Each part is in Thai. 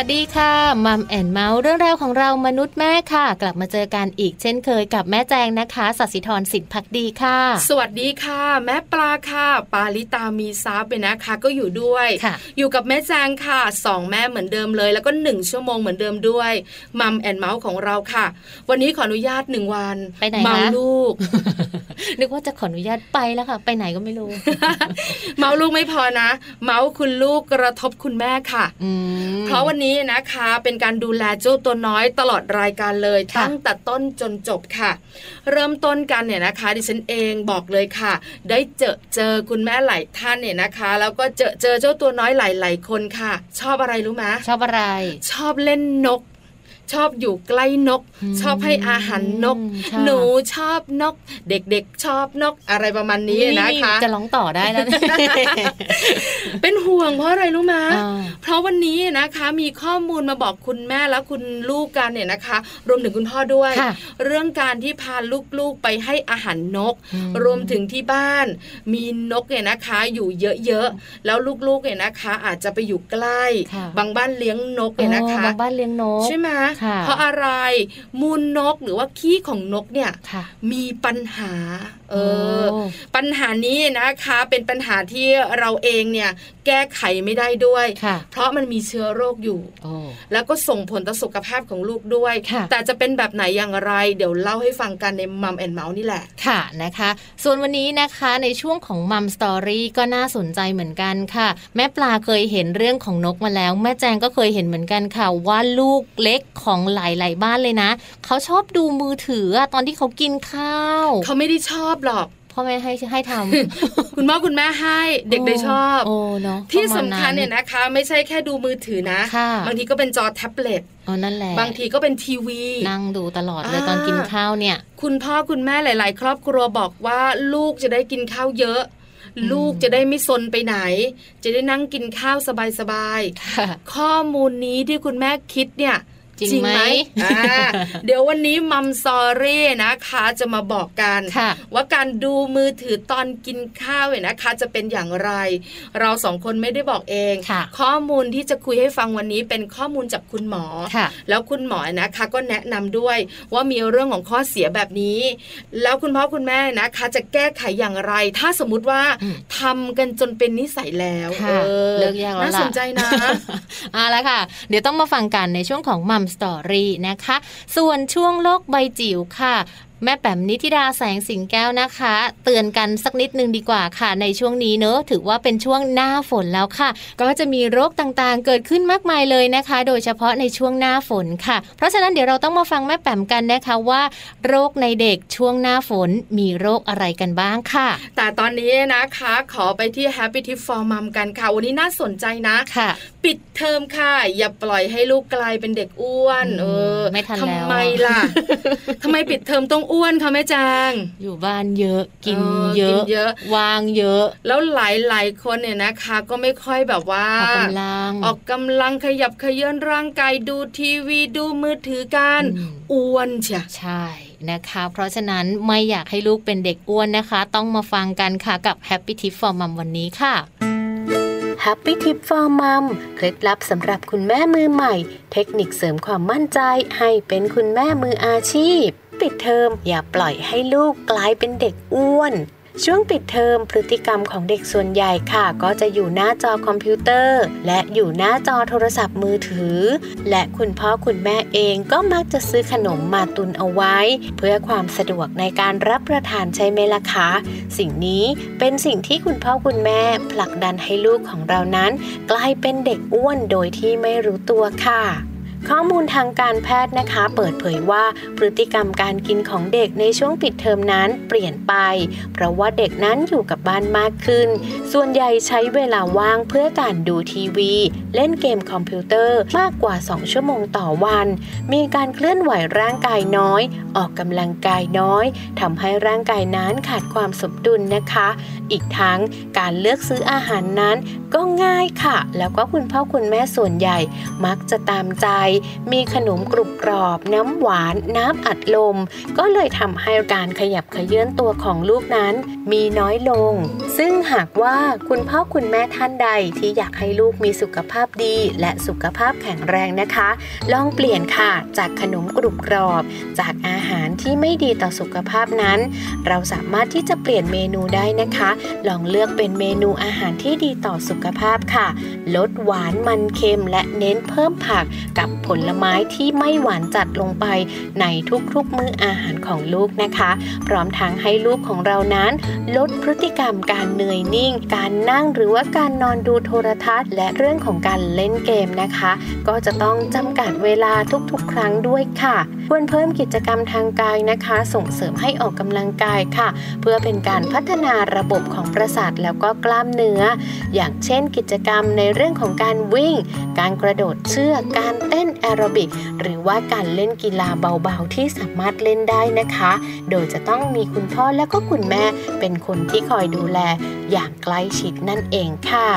วัสดีค่ะ Mom and Mouth เรื่องราวของเรามนุษย์แม่ค่ะ กลับมาเจอกันอีกเช่นเคยกับแม่แจงนะคะสัสิธรสินพักดีค่ะ สวัสดีค่ะ แม่ปลาค่ะ ปาลิตามีซับเป็นนะคะ ก็อยู่ด้วยค่ะอยู่กับแม่แจงค่ะสองแม่เหมือนเดิมเลย แล้วก็หนึ่งชั่วโมงเหมือนเดิมด้วย Mom and Mouth ของเราค่ะ วันนี้ขออนุญาตหนึ่งวันไปไหนเมาคะลูก นึกว่าจะขออนุญาตไปแล้วค่ะ ไปไหนก็ไม่รู้ เมาลูกไม่พอนะ เมาคุณลูกกระทบคุณแม่ค่ะอืมเพราะวันนี้นะคะ เป็นการดูแลเจ้าตัวน้อยตลอดรายการเลยค่ะตั้งแต่ต้นจนจบค่ะ เริ่มต้นกันเนี่ยนะคะ ดิฉันเองบอกเลยค่ะ ได้เจอเจอคุณแม่หลายท่านเนี่ยนะคะ แล้วก็เจอเจอเจ้าตัวน้อยหลายๆคนค่ะ ชอบอะไรรู้ไหมชอบอะไร ชอบเล่นนก ชอบอยู่ใกล้นก ชอบให้อาหารนกค่ะหนูชอบนก เด็กๆชอบนกอะไรประมาณนี้นะคะ จะร้องต่อได้แล้วเป็นห่วงเพราะอะไรรู้ไหมอ่าเพราะวันนี้นะคะมีข้อมูลมาบอกคุณแม่และคุณลูกกันเนี่ยนะคะ รวมถึงคุณพ่อด้วยค่ะเรื่องการที่พาลูกๆไปให้อาหารนกอืมรวมถึงที่บ้าน มีนกเนี่ยนะคะอยู่เยอะๆแล้วลูกๆเนี่ยนะคะ อาจจะไปอยู่ใกล้ค่ะบางบ้านเลี้ยงนกเนี่ยนะคะอ๋อบางบ้านเลี้ยงนกใช่ไหมค่ะเพราะอะไรมูลนกหรือว่าขี้ของนกเนี่ยค่ะมีปัญหาเออโปัญหานี้นะคะเป็นปัญหาที่เราเองเนี่ยแก้ไขไม่ได้ด้วยค่ะเพราะมันมีเชื้อโรคอยู่โอ้แล้วก็ส่งผลต่อสุขภาพของลูกด้วยค่ะแต่จะเป็นแบบไหนอย่างไร เดี๋ยวเล่าให้ฟังกันใน Mom and Mouth นี่แหละค่ะนะคะ ส่วนวันนี้นะคะในช่วงของ Mom Story ก็น่าสนใจเหมือนกันค่ะ แม่ปลาเคยเห็นเรื่องของนกมาแล้ว แม่แจงก็เคยเห็นเหมือนกันค่ะว่าลูกเล็กของหลาย ๆ บ้านเลยนะเขาชอบดูมือถืออะตอนที่เขากินข้าวเขาไม่ได้ชอบหรอกพ่อแม่ให้ให้ทำคุณพ่อคุณแม่ให้เด็กได้ชอบโอ้เนาะที่ประมาณสำคัญเนี่ยนะคะ ไม่ใช่แค่ดูมือถือนะค่ะบางทีก็เป็นจอแท็บเล็ตอ๋อนั่นแหละบางทีก็เป็นทีวี นั่งดูตลอดเลยอ่าตอนกินข้าวเนี่ย คุณพ่อคุณแม่หลาย ๆ ครอบครัวบอกว่าลูกจะได้กินข้าวเยอะลูกจะได้ไม่ซนไปไหน จะได้นั่งกินข้าวสบายๆค่ะข้อมูลนี้ที่คุณแม่คิดเนี่ย จริงไหมอ่าเดี๋ยววันนี้มัมซอรี่นะคะจะมาบอกกันค่ะว่าการดูมือถือตอนกินข้าวเนี่ยนะคะ จะเป็นอย่างไร เราสองคนไม่ได้บอกเองค่ะข้อมูลที่จะคุยให้ฟังวันนี้เป็นข้อมูลจากคุณหมอค่ะแล้วคุณหมอนะคะก็แนะนำด้วยว่ามีเรื่องของข้อเสียแบบนี้ แล้วคุณพ่อคุณแม่นะคะ จะแก้ไขอย่างไร ถ้าสมมุติว่าอืมทำกันจนเป็นนิสัยแล้วค่ะออเลิกยากแล้วน่าล่ะสนใจนะเอาละค่ะ เดี๋ยวต้องมาฟังกันในช่วงของมัมสตอรี่นะคะ ส่วนช่วงโลกใบจิ๋วค่ะ แม่แป๋มนิธิดาแสงสิงแก้วนะคะ เตือนกันสักนิดนึงดีกว่าค่ะ ในช่วงนี้เนอะถือว่าเป็นช่วงหน้าฝนแล้วค่ะ ก็จะมีโรคต่างๆ เกิดขึ้นมากมายเลยนะคะ โดยเฉพาะในช่วงหน้าฝนค่ะ เพราะฉะนั้นเดี๋ยวเราต้องมาฟังแม่แป๋มกันนะคะว่า โรคในเด็กช่วงหน้าฝนมีโรคอะไรกันบ้างค่ะ แต่ตอนนี้นะคะ ขอไปที่ Happy Tip for Mom กันค่ะ วันนี้น่าสนใจนะค่ะ ปิดเทอมค่ะ อย่าปล่อยให้ลูกกลายเป็นเด็กอ้วนอืมเออไม่ทันทำแล้วไมล่ะทำไมปิดเทอมต้องอ้วนคะแม่จางอยู่บ้านเยอะ กินเออเยกิอะนเยอะวางเยอะ แล้วหลายหลายๆคนเนี่ยนะคะ ก็ไม่ค่อยแบบว่าออกกำลังออกกำลังขยับขยื่นร่างกายดูทีวีดูมือถือกันอืมอ้วนเชียใช่นะคะ เพราะฉะนั้นไม่อยากให้ลูกเป็นเด็กอ้วนนะคะ ต้องมาฟังกันค่ะกับ Happy Tip for Mom วันนี้ค่ะ Happy Tip for Mom เคล็ดลับสำหรับคุณแม่มือใหม่ เทคนิคเสริมความมั่นใจให้เป็นคุณแม่มืออาชีพ ปิดเทอมอย่าปล่อยให้ลูกกลายเป็นเด็กอ้วนช่วงปิดเทอมพฤติกรรมของเด็กส่วนใหญ่ค่ะ ก็จะอยู่หน้าจอคอมพิวเตอร์ และอยู่หน้าจอโทรศัพท์มือถือ และคุณพ่อคุณแม่เองก็มักจะซื้อขนมมาตุนเอาไว้ เพื่อความสะดวกในการรับประทานใช่ไหมล่ะคะสิ่งนี้เป็นสิ่งที่คุณพ่อคุณแม่ผลักดันให้ลูกของเรานั้น กลายเป็นเด็กอ้วนโดยที่ไม่รู้ตัวค่ะ ข้อมูลทางการแพทย์นะคะ เปิดเผยว่าพฤติกรรมการกินของเด็กในช่วงปิดเทอมนั้นเปลี่ยนไป เพราะว่าเด็กนั้นอยู่กับบ้านมากขึ้น ส่วนใหญ่ใช้เวลาว่างเพื่อการดูทีวี เล่นเกมคอมพิวเตอร์มากกว่า 2 ชั่วโมงต่อวัน มีการเคลื่อนไหวร่างกายน้อย ออกกำลังกายน้อยทำให้ร่างกายนั้นขาดความสมดุลนะคะ อีกทั้งการเลือกซื้ออาหารนั้นก็ง่ายค่ะ แล้วก็คุณพ่อคุณแม่ส่วนใหญ่มักจะตามใจมีขนมกรุบกรอบ น้ำหวาน น้ำอัดลม ก็เลยทำให้การขยับขยื่นตัวของลูกนั้น มีน้อยลง ซึ่งหากว่าคุณพ่อคุณแม่ท่านใดที่อยากให้ลูกมีสุขภาพดี และสุขภาพแข็งแรงนะคะ ลองเปลี่ยนค่ะจากขนมกรุบกรอบ จากอาหารที่ไม่ดีต่อสุขภาพนั้น เราสามารถที่จะเปลี่ยนเมนูได้นะคะ ลองเลือกเป็นเมนูอาหารที่ดีต่อสุขภาพค่ะ ลดหวานมันเค็มและเน้นเพิ่มผักกับผลไม้ที่ไม่หวานจัดลงไปในทุกๆมื้ออาหารของลูกนะคะ พร้อมทั้งให้ลูกของเรานั้น ลดพฤติกรรมการเหนื่อยนิ่ง การนั่งหรือว่าการนอนดูโทรทัศน์ และเรื่องของการเล่นเกมนะคะ ก็จะต้องจำกัดเวลาทุกๆ ครั้งด้วยค่ะ ควรเพิ่มกิจกรรมทางกายนะคะ ส่งเสริมให้ออกกำลังกายค่ะ เพื่อเป็นการพัฒนาระบบของประสาทแล้วก็กล้ามเนื้อ อย่างเช่นกิจกรรมในเรื่องของการวิ่ง การกระโดดเชือกการเต้นนแอโรบิกหรือว่าการเล่นกีฬาเบาๆ ที่สามารถเล่นได้นะคะ โดยจะต้องมีคุณพ่อและก็คุณแม่เป็นคนที่คอยดูแลอย่างใกล้ชิดนั่นเองค่ะ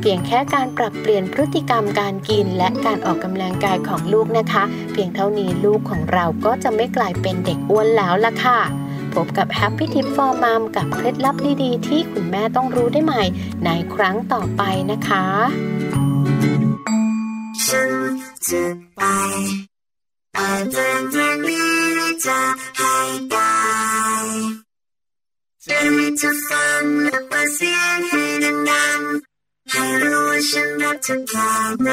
เพียงแค่การปรับเปลี่ยนพฤติกรรมการกินและการออกกำลังกายของลูกนะคะ เพียงเท่านี้ลูกของเราก็จะไม่กลายเป็นเด็กอ้วนแล้วล่ะค่ะพบกับ Happy Tip for Mom กับเคล็ดลับดีๆ ที่คุณแม่ต้องรู้ได้ใหม่ ในครั้งต่อไปนะคะจะไปอ่เรื่องเรื่องนี้จะให้ได้จะให้เธอฟังและเปิดเสียงให้ดังๆให้รู้ว่าฉันรักเธอแค่ไหน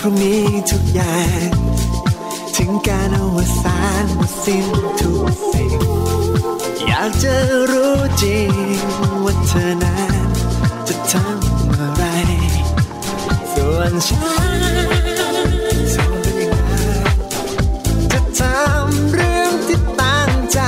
พรุ่งนี้ทุกอย่าง ถึงการอวสานหมดสิ้นทุกสิ่ง อยากจะรู้จริงว่าเธอนั้นจะทำอะไร ส่วนฉันจะทำเรื่องที่ตั้งใจ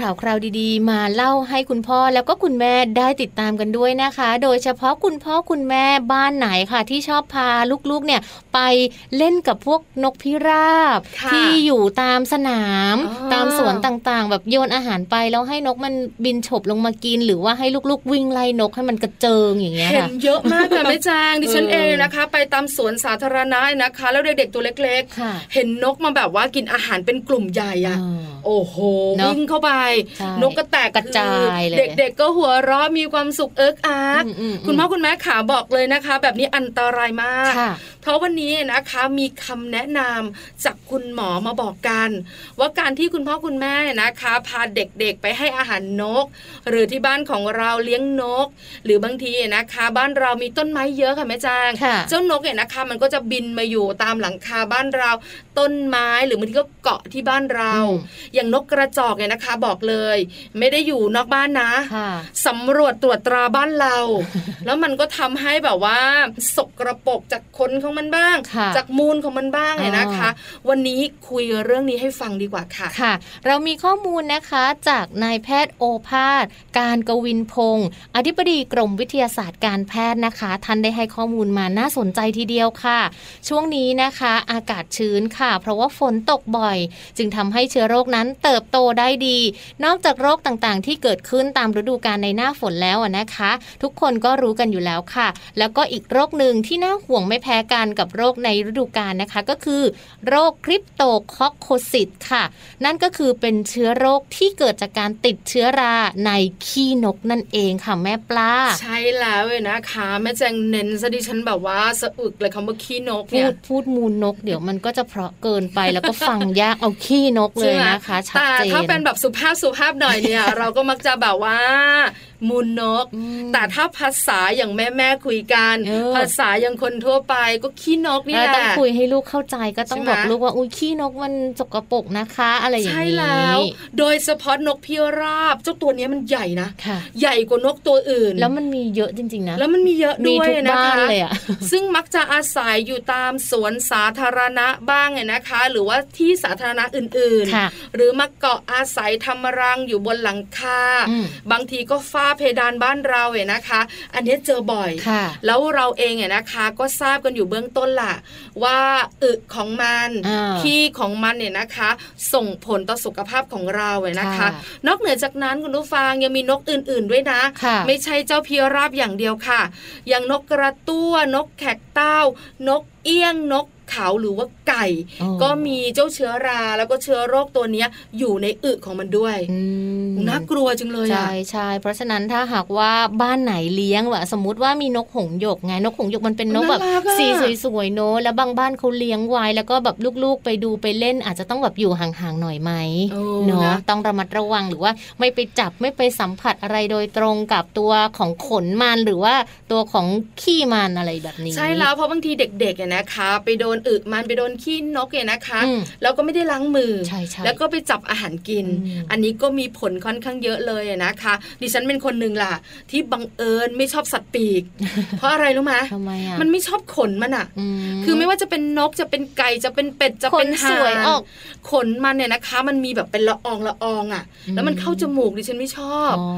ข่าวคราวดีๆ มาเล่าให้คุณพ่อแล้วก็คุณแม่ได้ติดตามกันด้วยนะคะ โดยเฉพาะคุณพ่อคุณแม่บ้านไหนค่ะ ที่ชอบพาลูกๆเนี่ยไปเล่นกับพวกนกพิราบค่ะที่อยู่ตามสนามอ๋อตามสวนต่างๆ แบบโยนอาหารไปแล้วให้นกมันบินฉบลงมากิน หรือว่าให้ลูกๆ วิ่งไล่นกให้มันกระเจิงอย่างเงี้ยเห็นค่ะเยอะมากค่ะแม่แจงดิฉันเออเองนะคะ ไปตามสวนสาธารณะนะคะ แล้วเด็กๆตัวเล็กค่ะๆเห็นนกมาแบบว่ากินอาหารเป็นกลุ่มใหญ่อะอ่าโอ้โหเนอะวิ่งเข้าไปใช่นกก็แตกกระจายเลยเด็กๆก็หัวเราะมีความสุขเอิกอาร์กอืมอืมคุณพ่อคุณแม่ขาบอกเลยนะคะ แบบนี้อันตรายมากค่ะเพ ราะวันนี้นะคะมีคำแนะนำจากคุณหมอมาบอกกัน ว่าการที่คุณพ่อคุณแม่นะคะ พาเด็กๆไปให้อาหารนก หรือที่บ้านของเราเลี้ยงนก หรือบางทีนะคะ บ้านเรามีต้นไม้เยอะค่ะแม่จางค่ะเจ้านกเนี่ยนะคะมันก็จะบินมาอยู่ตามหลังคาบ้านเรา ต้นไม้หรือบางทีก็เกาะที่บ้านเราอืมอย่างนกกระจอกเนี่ยนะคะบอกเลย ไม่ได้อยู่นอกบ้านนะค่ะสำรวจตรวจตราบ้านเรา แล้วมันก็ทำให้แบบว่าสกระปรกจากคนของมันบ้างค่ะจากมูลของมันบ้างเนี่ยนะคะ วันนี้คุยเรื่องนี้ให้ฟังดีกว่าค่ะค่ะ เรามีข้อมูลนะคะจากนายแพทย์โอภาสการกวินพงศ์อธิบดีกรมวิทยาศาสตร์การแพทย์นะคะ ท่านได้ให้ข้อมูลมาน่าสนใจทีเดียวค่ะ ช่วงนี้นะคะ อากาศชื้นค่ะ เพราะว่าฝนตกบ่อย จึงทำให้เชื้อโรคนั้นเติบโตได้ดี นอกจากโรคต่างๆ ที่เกิดขึ้นตามฤดูกาลในหน้าฝนแล้วอะนะคะ ทุกคนก็รู้กันอยู่แล้วค่ะ แล้วก็อีกโรคหนึ่งที่น่าห่วงไม่แพ้กันกับโรคในฤดูกาลนะคะ ก็คือ โรคคริปโตคอคโคซิตค่ะ นั่นก็คือเป็นเชื้อโรคที่เกิดจากการติดเชื้อราในขี้นกนั่นเองค่ะแม่ปลา ใช่แล้วเลยนะคะ แม่แจงเน้นซะดิฉันแบบว่าสะอึกเลยคำว่าขี้นกพูเนี่ยดพูดมูลนก เดี๋ยวมันก็จะเพราะเกินไปแล้วก็ฟังยากเอาขี้นกเลยนะคะชัดแต่เจนถ้าเป็นแบบสุภาพสุภาพหน่อยเนี่ย เราก็มักจะแบบว่า มูลนกอืมแต่ถ้าภาษาอย่างแม่แม่ๆคุยกันเออภาษาอย่างคนทั่วไปก็ขี้นกนี่เออแหละต้องคุยให้ลูกเข้าใจก็ต้องใช่ไหมบอกลูกว่าอุ้ยขี้นกมันสกปรกนะคะ อะไรอย่างใช่นี้แล้ว โดยเฉพาะนกพิราบเจ้าตัวเนี้ยมันใหญ่นะค่ะใหญ่กว่านกตัวอื่น แล้วมันมีเยอะจริง ๆ นะ แล้วมันมีเยอะมีด้วยทุกนะบ้านคะเลยอะซึ่งมักจะอาศัยอยู่ตามสวนสาธารณะบ้างเนี่ยนะคะ หรือว่าที่สาธารณะอื่นค่ะๆหรือมาเกาะอาศัยทำรังอยู่บนหลังคาอืมบางทีก็ฝ้าเพดานบ้านเราเนี่ยนะคะ อันเนี้ยเจอบ่อยค่ะแล้วเราเองเนี่ยนะคะ ก็ทราบกันอยู่เบื้องต้นล่ะ ว่าอึของมันอ่าขี้ของมันเนี่ยนะคะ ส่งผลต่อสุขภาพของเราเนี่ยนะคะค่ะนอกเหนือจากนั้นคุณผู้ฟังยังมีนกอื่น ๆด้วยนะค่ะไม่ใช่เจ้าพิราบอย่างเดียวค่ะ อย่างนกกระตั้วนกแขกเต้านกเอี้ยงนก เขาหรือว่าไก่อ๋อก็มีเจ้าเชื้อราแล้วก็เชื้อโรคตัวเนี้ยอยู่ในอึของมันด้วยอืมน่ากลัวจังเลยใช่อะใช่เพราะฉะนั้นถ้าหากว่าบ้านไหนเลี้ยงแบบสมมติว่ามีนกหงส์หยกไงนกหงส์หยกมันเป็นนกแบบน่ารักอะสีสวยๆเนอะแล้วบางบ้านเขาเลี้ยงไว้แล้วก็แบบลูกๆไปดูไปเล่น อาจจะต้องแบบอยู่ห่างๆหน่อยไหมโอ้เนาะนะต้องระมัดระวังหรือว่าไม่ไปจับไม่ไปสัมผัสอะไรโดยตรงกับตัวของขนมันหรือว่าตัวของขี้มันอะไรแบบนี้ ใช่แล้วเพราะบางทีเด็กๆเนี่ยนะคะ ไปโดนอึมันไปโดนขี้นกเนี่ยนะคะอืมแล้วก็ไม่ได้ล้างมือใช่ใช่แล้วก็ไปจับอาหารกินอืมอันนี้ก็มีผลค่อนข้างเยอะเลยอะนะคะ ดิฉันเป็นคนหนึ่งล่ะ ที่บังเอิญไม่ชอบสัตว์ปีก เพราะอะไรรู้ไหมทำไมอะมันไม่ชอบขนมันอะมคือไม่ว่าจะเป็นนกจะเป็นไก่จะเป็นเป็ดจะขเป็นนห่าสวยออกขนมันเนี่ยนะคะ มันมีแบบเป็นละอองละอองอะอืมแล้วมันเข้าจมูกดิฉันไม่ชอบอ๋อ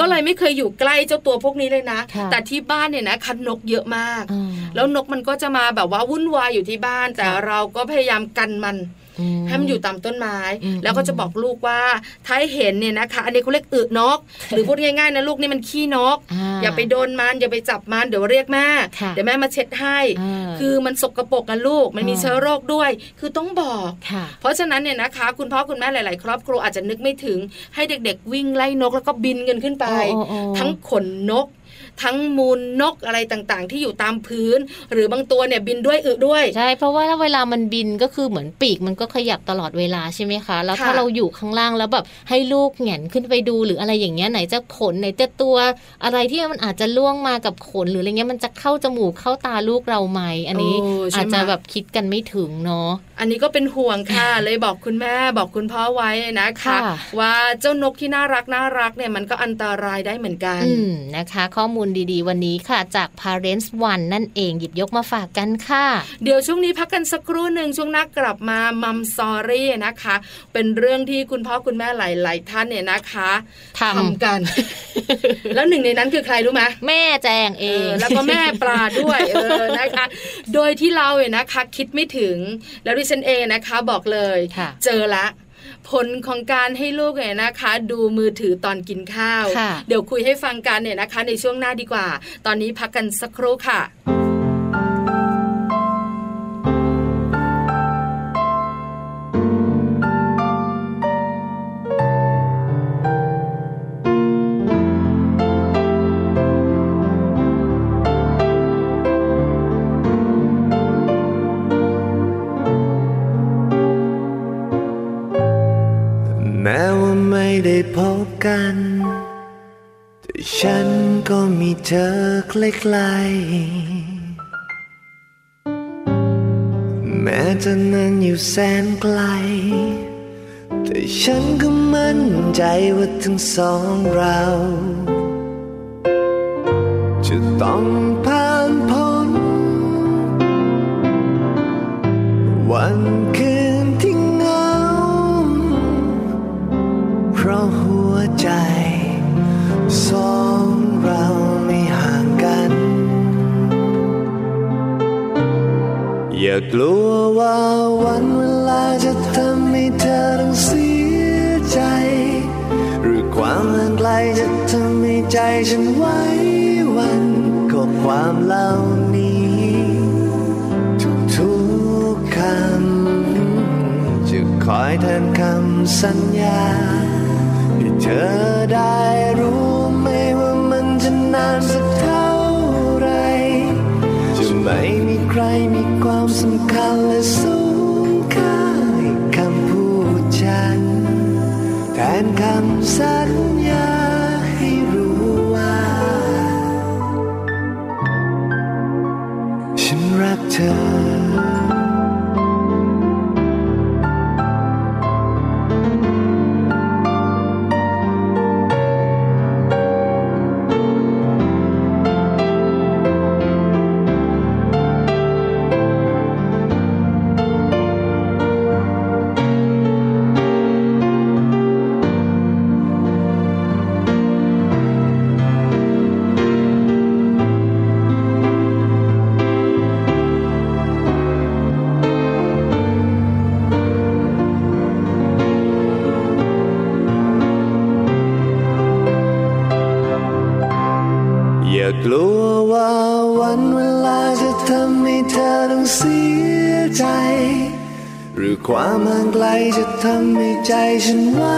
ก็เลยไม่เคยอยู่ใกล้เจ้าตัวพวกนี้เลยนะค่ะแต่ที่บ้านเนี่ยนะคะนกเยอะมากอ๋อ แล้วนกมันก็จะมาแบบว่าวุ่นวายอยู่ที่บ้าน แต่ค่ะเราก็พยายามกันมันอืให้มันอยู่ตามต้นไม้อืมแล้วก็จะบอกลูกว่าถ้าเห็นเนี่ยนะคะ อันนี้เขาเรียกอึนก หรือพูดง่ายๆนะลูกนี่มันขี้นก อย่าไปโดนมันอย่าไปจับมันเดี๋ยวเรียกแม่ค่ะเดี๋ยวแม่มาเช็ดให้อ่าคือมันสกรปรกกันลูก มันมีอ่าเชื้อโรคด้วย คือต้องบอกค่ะเพราะฉะนั้นเนี่ยนะคะ คุณพ่อคุณแม่หลาย ๆ ครอบครัวอาจจะนึกไม่ถึงให้เด็ก ๆ วิ่งไล่นกแล้วก็บินกันขึ้นไปโอ้โอ้โอ้ทั้งขนนก ทั้งมูลนกอะไรต่างๆ ที่อยู่ตามพื้น หรือบางตัวเนี่ยบินด้วยอึด้วย ใช่ เพราะว่าถ้าเวลามันบินก็คือเหมือนปีกมันก็ขยับตลอดเวลาใช่ไหมคะ แล้วถ้าค่ะเราอยู่ข้างล่างแล้วแบบให้ลูกแหงนขึ้นไปดูหรืออะไรอย่างเงี้ยไหนจะขนไหนจะตัวอะไรที่มันอาจจะล่วงมากับขนหรืออะไรเงี้ยมันจะเข้าจมูกเข้าตาลูกเราไหมอันนี้โใช่อาจไหมจะแบบคิดกันไม่ถึงเนาะอันนี้ก็เป็นห่วงค่ะเลยบอกคุณแม่บอกคุณพ่อไว้นะคะค่ะว่าเจ้านกที่น่ารักน่ารักเนี่ยมันก็อันตรายได้เหมือนกันอืมนะคะ ข้อมูลดีๆ วันนี้ค่ะ จาก Parents One นั่นเองหยิบยกมาฝากกันค่ะ เดี๋ยวช่วงนี้พักกันสักครู่หนึ่งช่วงหน้ากลับมามัมซอรี่นะคะ เป็นเรื่องที่คุณพ่อคุณแม่หลายๆท่านเนี่ยนะคะทำกัน แล้วหนึ่งในนั้นคือใครรู้ไหมแม่แจงเอเองอแล้วก็แม่ปลาด้วยเออนะคะ โดยที่เราเนี่ยนะคะ คิดไม่ถึงแล้วดิฉันเองนะคะ บอกเลยค่ะเจอละ ผลของการให้ลูกเนี่ยนะคะ ดูมือถือตอนกินข้าวค่ะเดี๋ยวคุยให้ฟังกันเนี่ยนะคะ ในช่วงหน้าดีกว่า ตอนนี้พักกันสักครู่ค่ะ เธอใกล้ๆแม้จะนั้นอยู่แสนไกล แต่ฉันก็มั่นใจว่าทั้งสองเรา จะต้องผ่านพ้น วันคืนที่เหงาเพราะหัวใจ อย่ากลัวว่าวันเวลาจะทำให้เธอต้องเสียใจ หรือความห่างไกลจะทำให้ใจฉันไว้วันก็ความเหล่านี้ ทุกๆคำจะคอยแทนคำสัญญาให้เธอได้รู้ไหมว่ามันจะนานสัก ใครมีความสำคัญและสูงค่าคำพูดฉันแทนคำสัญ ทำให้ใจฉันว้า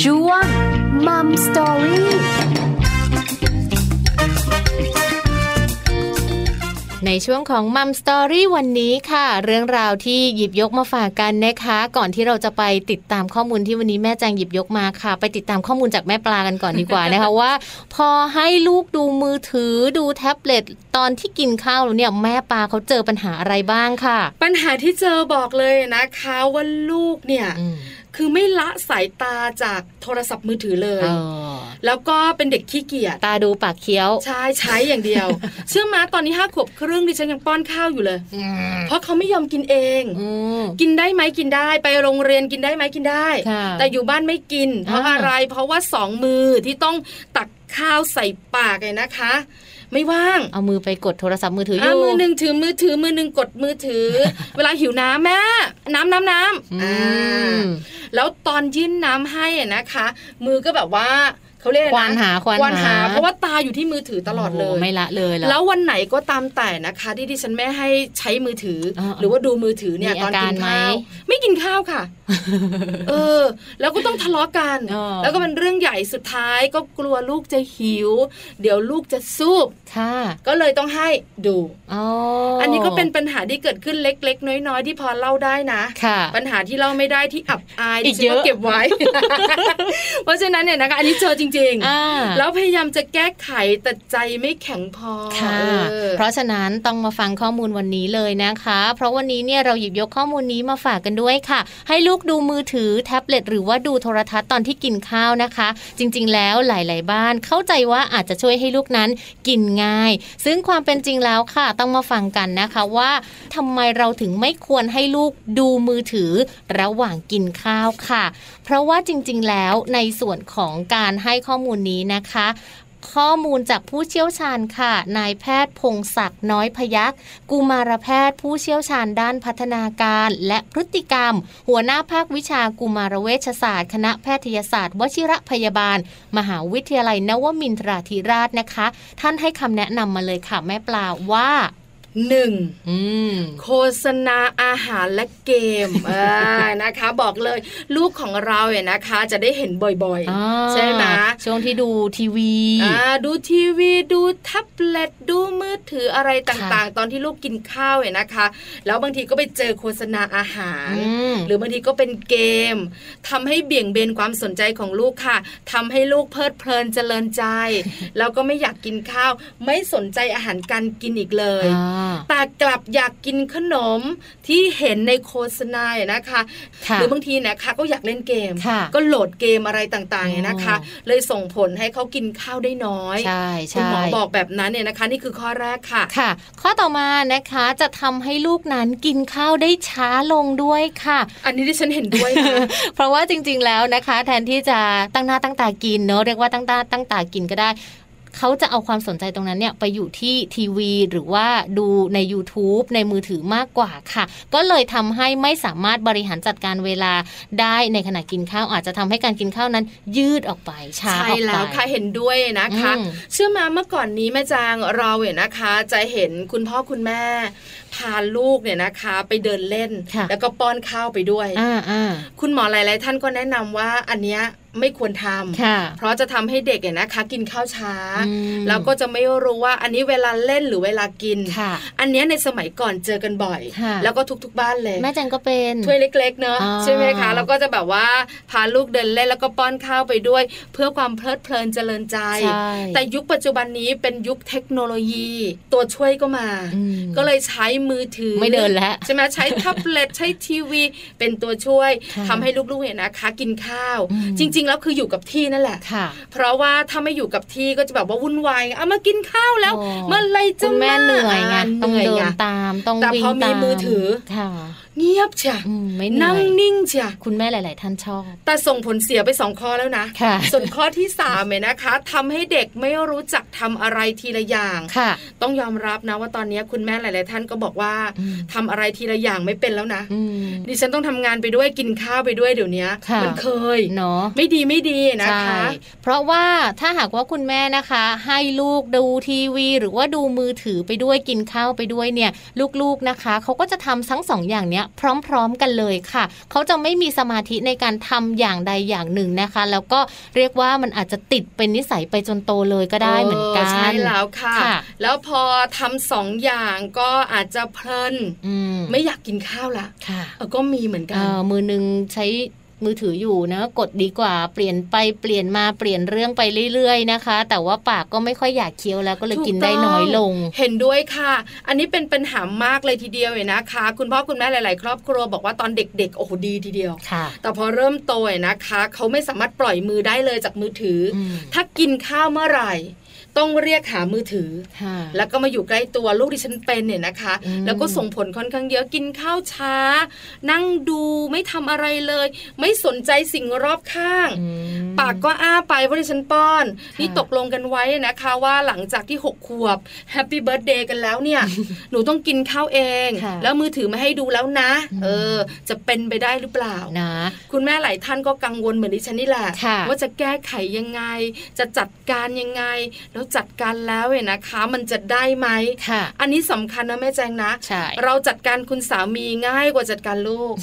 ช่วง Mom Story ในช่วงของ Mom Story วันนี้ค่ะ เรื่องราวที่หยิบยกมาฝากกันนะคะ ก่อนที่เราจะไปติดตามข้อมูลที่วันนี้แม่แจงหยิบยกมาค่ะ ไปติดตามข้อมูลจากแม่ปลากันก่อนดีกว่านะคะว่า พอให้ลูกดูมือถือดูแท็บเล็ตตอนที่กินข้าวเนี่ยแม่ปลาเขาเจอปัญหาอะไรบ้างค่ะ ปัญหาที่เจอบอกเลยนะคะว่าลูกเนี่ย คือไม่ละสายตาจากโทรศัพท์มือถือเลยเออแล้วก็เป็นเด็กขี้เกียจตาดูปากเคี้ยวใช่ใช้อย่างเดียว เชื่อมาตอนนี้ห้าขวบครึ่งดิฉันยังป้อนข้าวอยู่เลย เพราะเขาไม่ยอมกินเองอืมกินได้ไหมกินได้ ไปโรงเรียนกินได้ไหมกินได้ค่ะแต่อยู่บ้านไม่กิน เพราะอ่าอะไร เพราะว่าสองมือที่ต้องตักข้าวใส่ปากเลยนะคะ ไม่ว่าง เอามือไปกดโทรศัพท์มือถือออะยู่มือหนึ่งถือมือถือมือหนึ่งกดมือถือ เวลาหิวน้ำแม่น้ำน้ำน้ำอือ่ามแล้วตอนยื่นน้ำให้อะนะคะ มือก็แบบว่า เขาเรียกอะไรควานหาควานควานหาหา เพราะว่าตาอยู่ที่มือถือตลอดเลยโไม่ละเลยเหรอแล้ววันไหนก็ตามแต่นะคะที่ดิฉันไม่ให้ใช้มือถือออหรือว่าดูมือถือเนี่ยมีตอนอาการกินข้าวไหมไม่กินข้าวค่ะ เออ แล้วก็ต้องทะเลาะกันอ๋อแล้วก็เป็นเรื่องใหญ่สุดท้ายก็กลัวลูกจะหิว เดี๋ยวลูกจะซูบค่ะก็เลยต้องให้ดูอ๋ออัอันนี้ก็เป็นปัญหาที่เกิดขึ้นเล็ก ๆ น้อยๆที่พอเล่าได้นะค่ะปัญหาที่เล่าไม่ได้ที่อับอายอีกดิฉันเยอะเก็บไว้ เพราะฉะนั้นเนี่ยนะคะอันนี้เจอจริงอ่าๆแล้วพยายามจะแก้ไขแต่ใจไม่แข็งพอค่ะเออเพราะฉะนั้นต้องมาฟังข้อมูลวันนี้เลยนะคะ เพราะวันนี้เนี่ยเราหยิบยกข้อมูลนี้มาฝากกันด้วยค่ะ ให้ลูกดูมือถือแท็บเล็ตหรือว่าดูโทรทัศน์ตอนที่กินข้าวนะคะ จริง ๆ แล้วหลาย ๆ บ้านเข้าใจว่าอาจจะช่วยให้ลูกนั้นกินง่าย ซึ่งความเป็นจริงแล้วค่ะ ต้องมาฟังกันนะคะว่าทำไมเราถึงไม่ควรให้ลูกดูมือถือระหว่างกินข้าวค่ะ เพราะว่าจริง ๆ แล้วในส่วนของการให้ข้อมูลนี้นะคะ ข้อมูลจากผู้เชี่ยวชาญค่ะ นายแพทย์พงศักดิ์น้อยพยักกุมารแพทย์ผู้เชี่ยวชาญด้านพัฒนาการและพฤติกรรม หัวหน้าภาควิชากุมารเวชศาสตร์ คณะแพทยศาสตร์วชิระพยาบาล มหาวิทยาลัยนวมินทราธิราชนะคะ ท่านให้คำแนะนำมาเลยค่ะแม่ปลาว่า หนึ่งอืมโฆษณาอาหารและเกมอ่านะคะ บอกเลยลูกของเราเนี่ยนะคะ จะได้เห็นบ่อยอ่าๆใช่ไหมช่วงที่ดูทีวีอ่าดูทีวีดูแท็บเล็ตดูมือถืออะไรต่างๆ ตอนที่ลูกกินข้าวเนี่ยนะคะ แล้วบางทีก็ไปเจอโฆษณาอาหารอืมหรือบางทีก็เป็นเกมทำให้เบี่ยงเบนความสนใจของลูกค่ะทำให้ลูกเพลิดเพลินเจริญใจ แล้วก็ไม่อยากกินข้าว ไม่สนใจอาหารการกินอีกเลยอ่าแต่กลับอยากกินขนมที่เห็นในโฆษณาเนี่ยนะคะค่ะหรือบางทีเนะคะก็อยากเล่นเกมค่ะก็โหลดเกมอะไรต่างๆเนี่ยนะคะอ๋อเลยส่งผลให้เขากินข้าวได้น้อยใช่คุณใช่หมอบอกแบบนั้นเนี่ยนะคะ นี่คือข้อแรกค่ะค่ะ ข้อต่อมานะคะจะทำให้ลูกนั้นกินข้าวได้ช้าลงด้วยค่ะ อันนี้ที่ฉันเห็นด้วยนะเพราะว่าจริงๆแล้วนะคะ แทนที่จะตั้งหน้าตั้งตากินเนอะเรียกว่าตั้งตาตั้งตากินก็ได้ เขาจะเอาความสนใจตรงนั้นเนี่ยไปอยู่ที่ทีวี หรือว่าดูใน YouTube ในมือถือมากกว่าค่ะ ก็เลยทำให้ไม่สามารถบริหารจัดการเวลาได้ในขณะกินข้าวอาจจะทำให้การกินข้าวนั้นยืดออกไปช้าใช่ออกไปแล้วค่ะเห็นด้วยนะคะอืมเชื่อมาเมื่อก่อนนี้แม่จางเราเนี่ยนะคะ จะเห็นคุณพ่อคุณแม่พาลูกเนี่ยนะคะไปเดินเล่นค่ะแล้วก็ป้อนข้าวไปด้วยอ่าอ่าคุณหมอหลาย ๆ ท่านก็แนะนำว่าอันเนี้ย ไม่ควรทำค่ะเพราะจะทำให้เด็กเนี่ยนะคะ กินข้าวช้าอืมแล้วก็จะไม่รู้ว่าอันนี้เวลาเล่นหรือเวลากินค่ะอันเนี้ยในสมัยก่อนเจอกันบ่อยค่ะแล้วก็ทุกๆบ้านเลย แม่แจงก็เป็นถ้วยเล็ก ๆ เนอะอ่าใช่ไหมคะแล้วก็จะแบบว่าพาลูกเดินเล่นแล้วก็ป้อนข้าวไปด้วย เพื่อความเพลิดเพลินเจริญใจใช่แต่ยุคปัจจุบันนี้เป็นยุคเทคโนโลยี ตัวช่วยก็มาอืมก็เลยใช้มือถือไม่เดินแล้วใช่ไหมใช้แท็บเล็ตใช้ทีวี เป็นตัวช่วยค่ะทำให้ลูกๆเนี่ยนะคะ กินข้าวอืมจริงๆ แล้วคืออยู่กับที่นั่นแหละค่ะ เพราะว่าถ้าไม่อยู่กับที่ก็จะแบบว่าวุ่นวายเอามากินข้าวแล้วโอ้เมื่อไรจะคุณแม่าเหนื่อยไงต้องหนื่เดิไงนตามต้องแต่วิ่งพอมีตามมือถือค่ะ เงียบเชียอืมไม่เหนื่นั่งอยนิ่งเชียคุณแม่หลาย ๆ ท่านชอบ แต่ส่งผลเสียไปสองข้อแล้วนะค่ะส่วนข้อที่สามเนี่ยนะคะทำให้เด็กไม่รู้จักทำอะไรทีละอย่างค่ะ ต้องยอมรับนะว่าตอนนี้คุณแม่หลาย ๆ ท่านก็บอกว่าอืมทำอะไรทีละอย่างไม่เป็นแล้วนะอืมดิฉันต้องทำงานไปด้วยกินข้าวไปด้วยเดี๋ยวนี้ค่ะมันเคยเนาะไม่ดีไม่ดีนะใช่คะ เพราะว่าถ้าหากว่าคุณแม่นะคะ ให้ลูกดูทีวี หรือว่าดูมือถือไปด้วยกินข้าวไปด้วยเนี่ย ลูก ๆ นะคะเขาก็จะทำทั้งสองอย่างเนี้ยยพร้อมๆกันเลยค่ะ เขาจะไม่มีสมาธิในการทำอย่างใดอย่างหนึ่งนะคะ แล้วก็เรียกว่ามันอาจจะติดเป็นนิสัยไปจนโตเลยก็ได้เหมือนกันใช่แล้วค่ะค่ะแล้วพอทำสองอย่างก็อาจจะเพลินอืมไม่อยากกินข้าวละค่ะเออก็มีเหมือนกัเอนอมือหนึ่งใช้ มือถืออยู่นะกดดีกว่าเปลี่ยนไปเปลี่ยนมาเปลี่ยนเรื่องไปเรื่อยๆนะคะ แต่ว่าปากก็ไม่ค่อยอยากเคี้ยวแล้วก็เลยกินได้น้อยลง เห็นด้วยค่ะ อันนี้เป็นปัญหามากเลยทีเดียวเลยนะคะ คุณพ่อคุณแม่หลาย ๆ ครอบครัวบอกว่าตอนเด็กๆโอ้โหดีทีเดียวค่ะแต่พอเริ่มโตเนี่ยนะคะ เขาไม่สามารถปล่อยมือได้เลยจากมือถืออมถ้ากินข้าวเมื่อไหร่ ต้องเรียกหามือถือค่ะแล้วก็มาอยู่ใกล้ตัวลูกที่ฉันเป็นเนี่ยนะคะอืมแล้วก็ส่งผลค่อนข้างเยอะกินข้าวช้า นั่งดูไม่ทำอะไรเลย ไม่สนใจสิ่งรอบข้างอืมปากก็อ้าไปว่าดิฉันป้อนค่ะนี่ตกลงกันไว้นะคะว่าหลังจากที่ 6 ขวบHappy Birthday กันแล้วเนี่ย หนูต้องกินข้าวเองค่ะแล้วมือถือมาให้ดูแล้วนะอืมเออ จะเป็นไปได้หรือเปล่านะคุณแม่หลายท่านก็กังวลเหมือนดิฉันนี่แหละค่ะว่าจะแก้ไขยังไง จะจัดการยังไงแล้วจัดการแล้วเนี่ยนะคะ มันจะได้ไหมค่ะ อันนี้สำคัญนะแม่แจงนะใช่เราจัดการคุณสามีง่ายกว่าจัดการลูก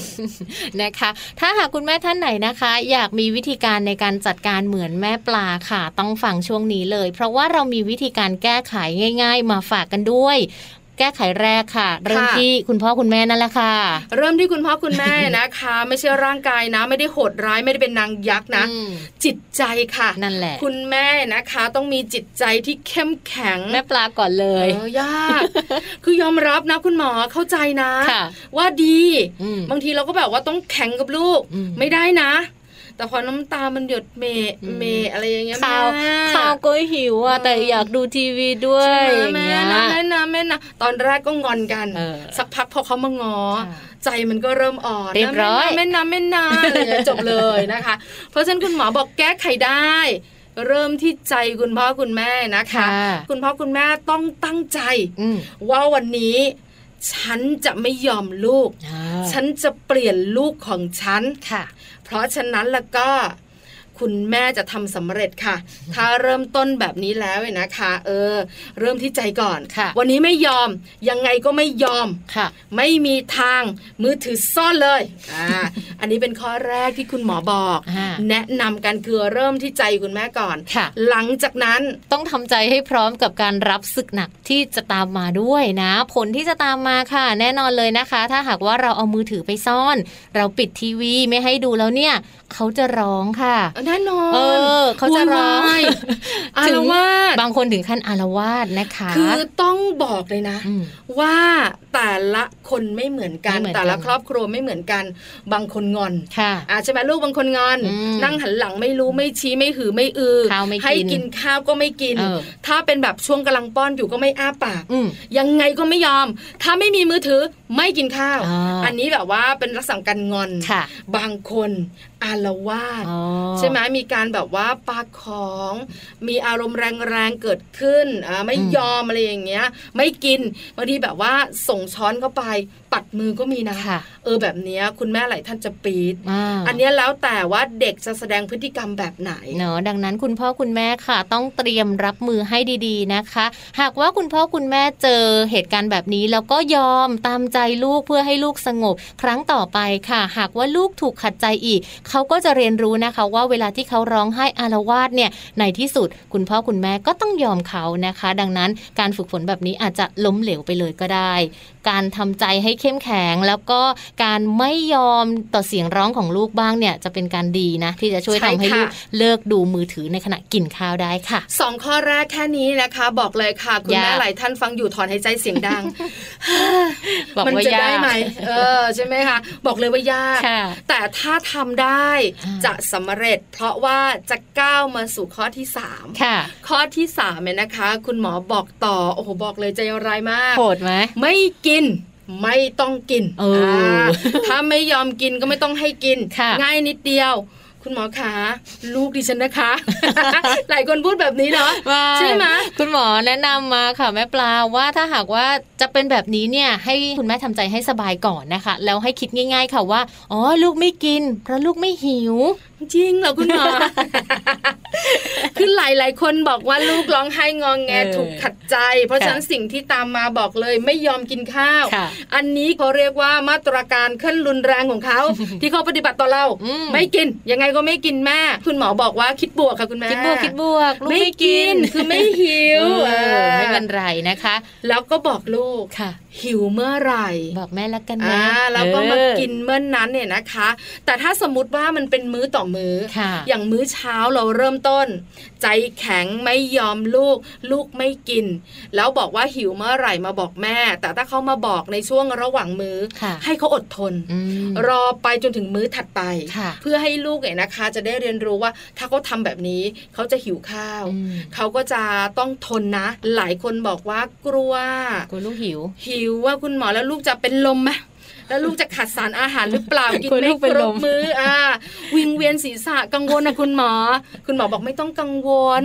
นะคะ ถ้าหากคุณแม่ท่านไหนนะคะ อยากมีวิธีการในการจัดการเหมือนแม่ปลาค่ะ ต้องฟังช่วงนี้เลย เพราะว่าเรามีวิธีการแก้ไขง่าย ๆ มาฝากกันด้วย แก้ไขแรกค่ะ เริ่มที่คุณพ่อคุณแม่นั่นแหละค่ะ เริ่มที่คุณพ่อคุณแม่นะคะ ไม่ใช่ร่างกายนะ ไม่ได้โหดร้ายไม่ได้เป็นนางยักษ์นะอืมจิตใจค่ะนั่นแหละ คุณแม่นะคะต้องมีจิตใจที่เข้มแข็งแม่ปลาก่อนเลยเออยาก คือยอมรับนะคุณหมอเข้าใจนะค่ะว่าดีอืมบางทีเราก็แบบว่าต้องแข็งกับลูกอืมไม่ได้นะ แต่พอน้ำตามันหยดเมอืมเมอะไรอย่างเงี้ยข้าวแม่ข้าวก็หิวอะเออแต่อยากดูทีวีด้วยใช่อไหมย่างแม่เงี้ยนะแม่นะแม่นะตอนแรกก็งอนกันเออสักพักพอเขามางอค่ะใจมันก็เริ่มอ่อนเรียบร้อยนะแม่นะแม่นะแม่นะอะไรอย่างเงี้ยจบเลยนะคะ เพราะฉะนั้นคุณหมอบอกแก้ไขได้เริ่มที่ใจคุณพ่อคุณแม่นะคะค่ะคุณพ่อคุณแม่ต้องตั้งใจอืมว่าวันนี้ ฉันจะไม่ยอมลูกอ่าฉันจะเปลี่ยนลูกของฉันค่ะ เพราะฉะนั้นแล้วก็ คุณแม่จะทำสำเร็จค่ะ ถ้าเริ่มต้นแบบนี้แล้วเนี่ยนะคะ เออ เริ่มที่ใจก่อนค่ะ วันนี้ไม่ยอมยังไงก็ไม่ยอมค่ะ ไม่มีทางมือถือซ่อนเลยอ่าอันนี้เป็นข้อแรกที่คุณหมอบอกอ่าแนะนำกันคือเริ่มที่ใจคุณแม่ก่อนค่ะ หลังจากนั้นต้องทำใจให้พร้อมกับการรับศึกหนักที่จะตามมาด้วยนะ ผลที่จะตามมาค่ะ แน่นอนเลยนะคะ ถ้าหากว่าเราเอามือถือไปซ่อน เราปิดทีวีไม่ให้ดูแล้วเนี่ย เขาจะร้องค่ะแน่นอน เออ เขาจะร้องโวยวายอาถึรงวาสบางคนถึงขั้นอารวาสนะคะ คือต้องบอกเลยนะอืมว่าแต่ละคนไม่เหมือนกันไม่เหมือนกัน แต่ละครอบครัวไม่เหมือนกัน บางคนงอนค่ะอาใช่ไหมลูกบางคนงอนอืมนั่งหันหลังไม่รู้ไม่ชี้ไม่หือไม่อือข้าวไม่กินให้กินข้าวก็ไม่กินเออถ้าเป็นแบบช่วงกำลังป้อนอยู่ก็ไม่อ้าปากอืมยังไงก็ไม่ยอม ถ้าไม่มีมือถือ ไม่กินข้าวอ่าอันนี้แบบว่าเป็นลักษณะการงอนค่ะบางคนอารวาสอ๋อใช่ไหมมีการแบบว่าปาของ มีอารมณ์แรงๆเกิดขึ้นอ่าไม่อืมยอมอะไรอย่างเงี้ย ไม่กินบางทีแบบว่าส่งช้อนเข้าไปปัดมือก็มีนะค่ะเออแบบเนี้ยคุณแม่หลายท่านจะปีดอ่าอันเนี้ยแล้วแต่ว่าเด็กจะแสดงพฤติกรรมแบบไหนเนาะดังนั้นคุณพ่อคุณแม่ค่ะ ต้องเตรียมรับมือให้ดี ๆนะคะ หากว่าคุณพ่อคุณแม่เจอเหตุการณ์แบบนี้แล้วก็ยอมตามใจลูกเพื่อให้ลูกสงบ ครั้งต่อไปค่ะ หากว่าลูกถูกขัดใจอีก เขาก็จะเรียนรู้นะคะ ว่าเวลาที่เขาร้องไห้อารวาสเนี่ยในที่สุด คุณพ่อคุณแม่ก็ต้องยอมเขานะคะ ดังนั้นการฝึกฝนแบบนี้อาจจะล้มเหลวไปเลยก็ได้ การทำใจให้เข้มแข็ง แล้วก็การไม่ยอมต่อเสียงร้องของลูกบ้างเนี่ยจะเป็นการดีนะ ที่จะช่วยใช่ทำให้ค่ะลูกเลิกดูมือถือในขณะกินข้าวได้ค่ะสองข้อแรกแค่นี้นะคะ บอกเลยค่ะ คุณแม่ยากหลายท่านฟังอยู่ถอนหายใจเสียงดังบอกมันว่าจะยากได้ไหมเออใช่ไหมคะบอกเลยว่ายากค่ะแต่ถ้าทำได้อ่าจะสำเร็จ เพราะว่าจะก้าวมาสู่ข้อที่สามค่ะข้อที่สามเนี่ยนะคะ คุณหมอบอกต่อโอ้โหบอกเลยใจร้ายมากโหดไหมไม่กินไม่ต้องกินเอออ่าถ้าไม่ยอมกินก็ไม่ต้องให้กินค่ะง่ายนิดเดียว คุณหมอขาลูกดิฉันนะคะ หลายคนพูดแบบนี้เนาะใช่ไหมคุณหมอแนะนำมาค่ะแม่ปลาว่าถ้าหากว่าจะเป็นแบบนี้เนี่ยให้คุณแม่ทำใจให้สบายก่อนนะคะ แล้วให้คิดง่าย ๆ ค่ะว่าอ๋อลูกไม่กิน เพราะลูกไม่หิว จริงเหรอคุณหมอคือหลายหลายๆคนบอกว่าลูกร้องไห้งองแงเออถูกขัดใจ เพราะฉะนั้นค่ะสิ่งที่ตามมาบอกเลยไม่ยอมกินข้าวค่ะอันนี้เขาเรียกว่ามาตรการขั้นรุนแรงของเขาที่เขาปฏิบัติต่อเราอืมไม่กินยังไงก็ไม่กินแม่คุณหมอบอกว่าคิดบวกค่ะคุณแม่คิดบวกคิดบวกลูกไม่ไม่กิกินนคือไม่หิวเออเออไม่เป็นไรนะคะ แล้วก็บอกลูกค่ะ หิวเมื่อไหร่ บอกแม่ละกันอ่านะแล้วก็มาเออกินเมื่อนนั้นเนี่ยนะคะ แต่ถ้าสมมติว่ามันเป็นมื้อต่อมื้อค่ะอย่างมื้อเช้าเราเริ่มต้น ใจแข็งไม่ยอมลูก ลูกไม่กิน แล้วบอกว่าหิวเมื่อไหร่มาบอกแม่ แต่ถ้าเขามาบอกในช่วงระหว่างมื้อค่ะให้เขาอดทนอืมรอไปจนถึงมื้อถัดไปค่ะเพื่อให้ลูกเนี่ยนะคะ จะได้เรียนรู้ว่าถ้าเขาทำแบบนี้เขาจะหิวข้าวอืมเขาก็จะต้องทนนะ หลายคนบอกว่ากลัวกลัวลูกหิว หิวว่าคุณหมอแล้วลูกจะเป็นลมไหม แล้วลูกจะขาดสารอาหารหรือเปล่ากินกลัวลูไม่กเป็นครลบมมื้ออ่าวิงเวียนศีรษะกังวลนะคุณหมอ คุณหมอบอกไม่ต้องกังวล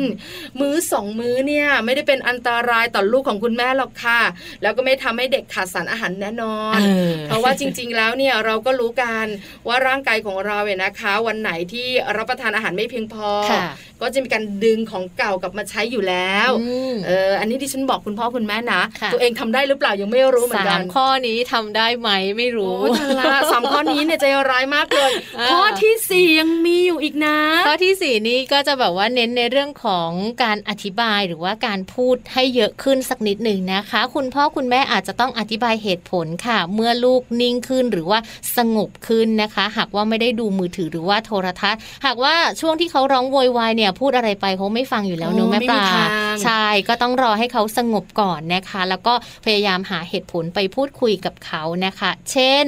มื้อสองมื้อเนี่ยไม่ได้เป็นอันตรายต่อลูกของคุณแม่หรอกค่ะ แล้วก็ไม่ทำให้เด็กขาดสารอาหารแน่นอนเออเพราะว่าจริง ๆ แล้วเนี่ยเราก็รู้กันว่าร่างกายของเราเนี่ยนะคะ วันไหนที่รับประทานอาหารไม่เพียงพอค่ะก็จะมีการดึงของเก่ากลับมาใช้อยู่แล้วอืมเอออันนี้ที่ฉันบอกคุณพ่อคุณแม่นะค่ะตัวเองทำได้หรือเปล่ายังไม่รู้เหมือนสากัมนข้อนี้ทำได้ไหมไม่รู้โอ้ทาละสามข้อนี้เนี่ยใจร้ายมากเลยอ่าข้อที่สี่ยังมีอยู่อีกนะ ข้อที่สี่นี้ก็จะแบบว่าเน้นในเรื่องของการอธิบายหรือว่าการพูดให้เยอะขึ้นสักนิดหนึ่งนะคะ คุณพ่อคุณแม่อาจจะต้องอธิบายเหตุผลค่ะ เมื่อลูกนิ่งขึ้นหรือว่าสงบขึ้นนะคะ หากว่าไม่ได้ดูมือถือหรือว่าโทรทัศน์ หากว่าช่วงที่เขาร้องโวยวายเนี่ยพูดอะไรไปเขาไม่ฟังอยู่แล้วเนอะโอ้แม่ปลาไม่มีทางใช่ก็ต้องรอให้เขาสงบก่อนนะคะ แล้วก็พยายามหาเหตุผลไปพูดคุยกับเขานะคะ เช่น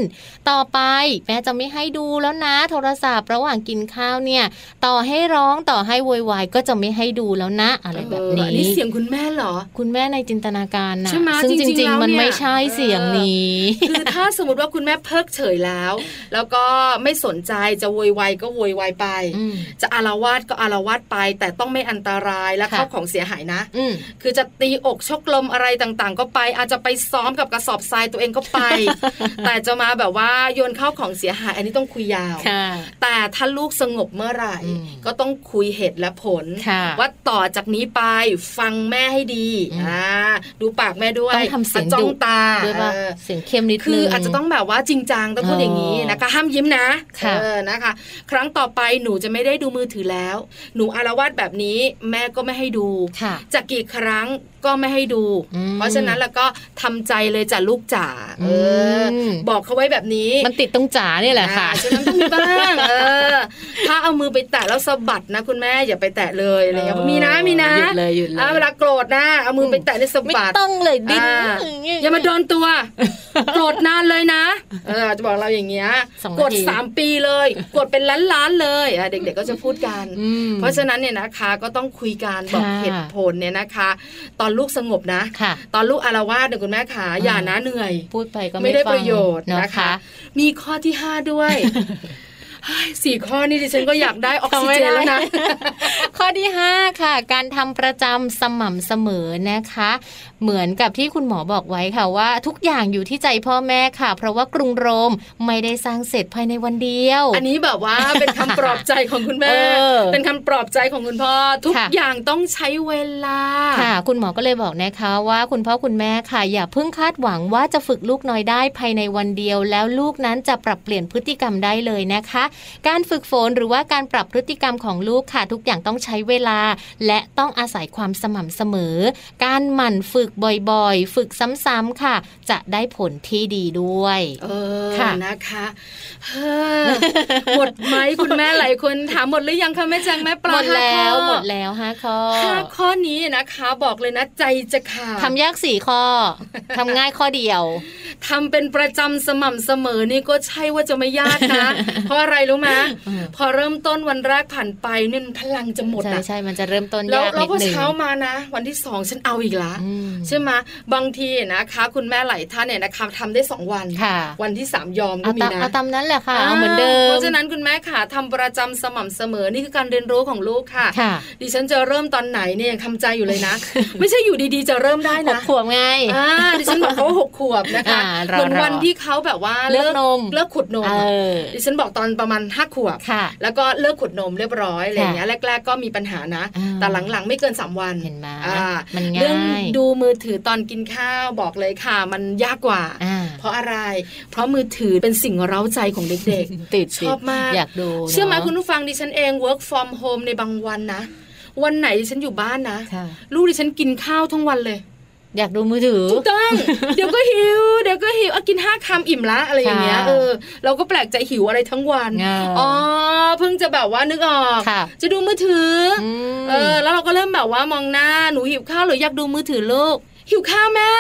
ต่อไปแม่จะไม่ให้ดูแล้วนะ โทรศัพท์ระหว่างกินข้าวเนี่ย ต่อให้ร้องต่อให้โวยวายก็จะไม่ให้ดูแล้วนะ อะไรแบบเออนี้อันนี้เสียงคุณแม่เหรอ คุณแม่ในจินตนาการนะใช่ไหมซึ่งจจริงๆริงแล้วๆมันเนี่ยไม่ใช่เสียงนี้คือถ้าสมมติว่าคุณแม่เพิกเฉยแล้ว แล้วก็ไม่สนใจจะโวยวายก็โวยวายไปอืมจะอารวาสก็อารวาสไป แต่ต้องไม่อันตรายและค่ะเข้าของเสียหายนะอืมคือจะตีอกชกลมอะไรต่างๆ ก็ไป อาจจะไปซ้อมกับกระสอบทรายตัวเองก็ไป แต่จะมาแบบว่าโยนเข้าของเสียหาย อันนี้ต้องคุยยาวค่ะแต่ถ้าลูกสงบเมื่อไหร่อืมก็ต้องคุยเหตุและผลค่ะว่าต่อจากนี้ไปฟังแม่ให้ดีอืมอ่าดูปากแม่ด้วยต้องทำเสียงจ้อดุงตาด้วยป่ะเออเสียงเข้มนิดนึงคืออาจจะต้องแบบว่าจริงจังต้องพูดอย่างนี้อ๋อนะคะ ห้ามยิ้มนะค่ะเออนะคะ ครั้งต่อไปหนูจะไม่ได้ดูมือถือแล้ว หนูอารวาสแบบนี้แม่ก็ไม่ให้ดูค่ะจะกี่ครั้งก็ไม่ให้ดูอืมเพราะฉะนั้นแล้วก็ทำใจเลยจ้ะลูกจ๋าเอออมบอกเขาไว้แบบนี้ มันติดตรงจ๋านี่แหละค่ะอ่าฉะนั้นต้องมีบ้างเออ ถ้าเอามือไปแตะแล้วสะบัดนะคุณแม่อย่าไปแตะเลยอะไรเงี้ยเออมีนะมีนะหยุดเลยหยุดเลยอ่าเวลาโกรธนะเอามือไปแตะในสะไม่บัดต้องเลยดิ้นอ่าอย่ามาโดนตัวโกรธนานเลยนะเออจะบอกเราอย่างเงี้ยสองนาทีกดสามปีเลยกดเป็นล้านล้านๆเลยอะเด็กๆก็จะพูดกันอืมเพราะฉะนั้นเนี่ยนะคะ ก็ต้องคุยกันบอกค่ะเหตุผลเนี่ยนะคะ ตอนลูกสงบนะค่ะตอนลูกอารวาสเนี่ยคุณแม่ขาอย่านะเหนื่อย พูดไปก็ไม่ได้ฟังประโยชน์เนอะนะคะ มีข้อที่ห้าด้วยเฮ้ยสี่ข้อนี่ดิฉันก็อยากได้ออกซิเจนแล้วนะ ข้อที่ 5 ค่ะ การทำประจำสม่ำเสมอนะคะ เหมือนกับที่คุณหมอบอกไว้ค่ะว่า ทุกอย่างอยู่ที่ใจพ่อแม่ค่ะ เพราะว่ากรุงโรมไม่ได้สร้างเสร็จภายในวันเดียว อันนี้แบบว่าเป็นคำปลอบใจของคุณแม่เออเป็นคำปลอบใจของคุณพ่อ ทุกค่ะอย่างต้องใช้เวลาค่ะ คุณหมอก็เลยบอกนะคะว่าคุณพ่อคุณแม่ค่ะ อย่าเพิ่งคาดหวังว่าจะฝึกลูกน้อยได้ภายในวันเดียว แล้วลูกนั้นจะปรับเปลี่ยนพฤติกรรมได้เลยนะคะ การฝึกฝนหรือว่าการปรับพฤติกรรมของลูกค่ะ ทุกอย่างต้องใช้เวลา และต้องอาศัยความสม่ำเสมอ การหมั่นฝึกบ่อยๆ ฝึกซ้ำๆค่ะ จะได้ผลที่ดีด้วย เออค่ะนะคะเฮ้อหมดไหมคุณแม่หลายคนถามหมดหรือยังคะแม่แจงแม่ปลาหมดแล้วข้อหมดแล้วห้าข้อห้าข้อนี้นะคะ บอกเลยนะใจจะขาดทำยากสี่ข้อทำง่ายข้อเดียวทำเป็นประจำสม่ำเสมอนี่ก็ใช่ว่าจะไม่ยากนะ เพราะอะไรรู้ไหมอืมพอเริ่มต้นวันแรกผ่านไปเนี่ยพลังจะหมดใช่นะใช่มันจะเริ่มต้นแล้วยากแล้นิวดพอนึงเช้ามานะ วันที่สองฉันเอาอีกละอืมใช่ไหมบางทีนะคะ คุณแม่หลายท่านเนี่ยนะคะทำได้สองวันค่ะวันที่สามยอมก็เอามีตามนะเอาตามนั้นแหละค่ะเอาเหมือนเดิมเพราะฉะนั้นคุณแม่ค่ะทำประจำสม่ำเสมอนี่คือการเรียนรู้ของลูกค่ะค่ะ ดิฉันจะเริ่มตอนไหนเนี่ยยังทำใจอยู่เลยนะ ไม่ใช่อยู่ดีๆจะเริ่มได้หกนะขวบไงอ่าดิฉันบอกเขาว่าหกขวบนะคะอ่ารอเหมือนวันรอที่เขาแบบว่าเลิกนมเลิกขุดนมเออะอดิฉันบอกตอนประมาณห้าขวบค่ะแล้วก็เลิกขุดนมเรียบร้อยอะไรอย่างเงี้ยแรก ๆ ก็มีปัญหานะอ่าแต่หลังๆไม่เกินสามวันเห็นไหมอ่ามันง่ายเรื่องดูมือถือตอนกินข้าวบอกเลยค่ะ มันยากกว่าอ่า เพราะอะไร เพราะมือถือเป็นสิ่งเร้าใจของเด็กติดชอบมากอยากดูๆเชื่อไหมนะคุณผู้ฟังดิฉันเอง work from home ในบางวันนะ วันไหนดิฉันอยู่บ้านนะค่ะลูกดิฉันกินข้าวทั้งวันเลย อยากดูมือถือถูกต้องเดี๋ยวก็หิวเดี๋ยวก็หิวเอากินห้าคำอิ่มละอะไรอย่างเงี้ยค่ะเออเราก็แปลกใจหิวอะไรทั้งวันอ่าอ๋อเพิ่งจะแบบว่านึกออกค่ะจะดูมือถืออมเออแล้วเราก็เริ่มแบบว่ามองหน้าหนูหิวข้าวหรืออยากดูมือถือลูก หิวข้าวแม่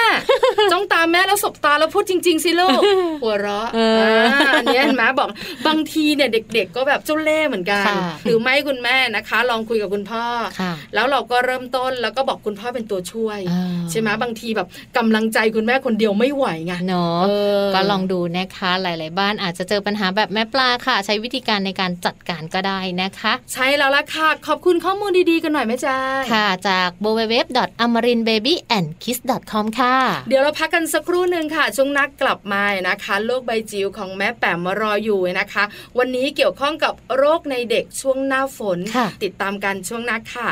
จ้องตาแม่แล้วสบตาแล้วพูดจริง ๆ สิลูก หัวเราะเอออ่าอันเนี้ยเห็นไหมบอกบางทีเนี่ยเด็ก ๆ ก็แบบเจ้าเล่ห์เหมือนกันค่ะหรือไม่คุณแม่นะคะ ลองคุยกับคุณพ่อค่ะแล้วเราก็เริ่มต้นแล้วก็บอกคุณพ่อเป็นตัวช่วยอ่าใช่ไหมบางทีแบบกำลังใจคุณแม่คนเดียวไม่ไหวไงเนาะเออก็ลองดูนะคะ หลาย ๆ บ้านอาจจะเจอปัญหาแบบแม่ปลาค่ะ ใช้วิธีการในการจัดการก็ได้นะคะ ใช่แล้วล่ะค่ะขอบคุณข้อมูลดีๆกันหน่อยแม่จ้าค่ะจาก www.amarinbabyandkiss.com ค่ะ เดี๋ยวเราพักกันสักครู่หนึ่งค่ะช่วงนักกลับมานะคะ โลกใบจิ๋วของแม่แป๋มมารออยู่นะคะ วันนี้เกี่ยวข้องกับโรคในเด็กช่วงหน้าฝนค่ะติดตามกันช่วงนักค่ะ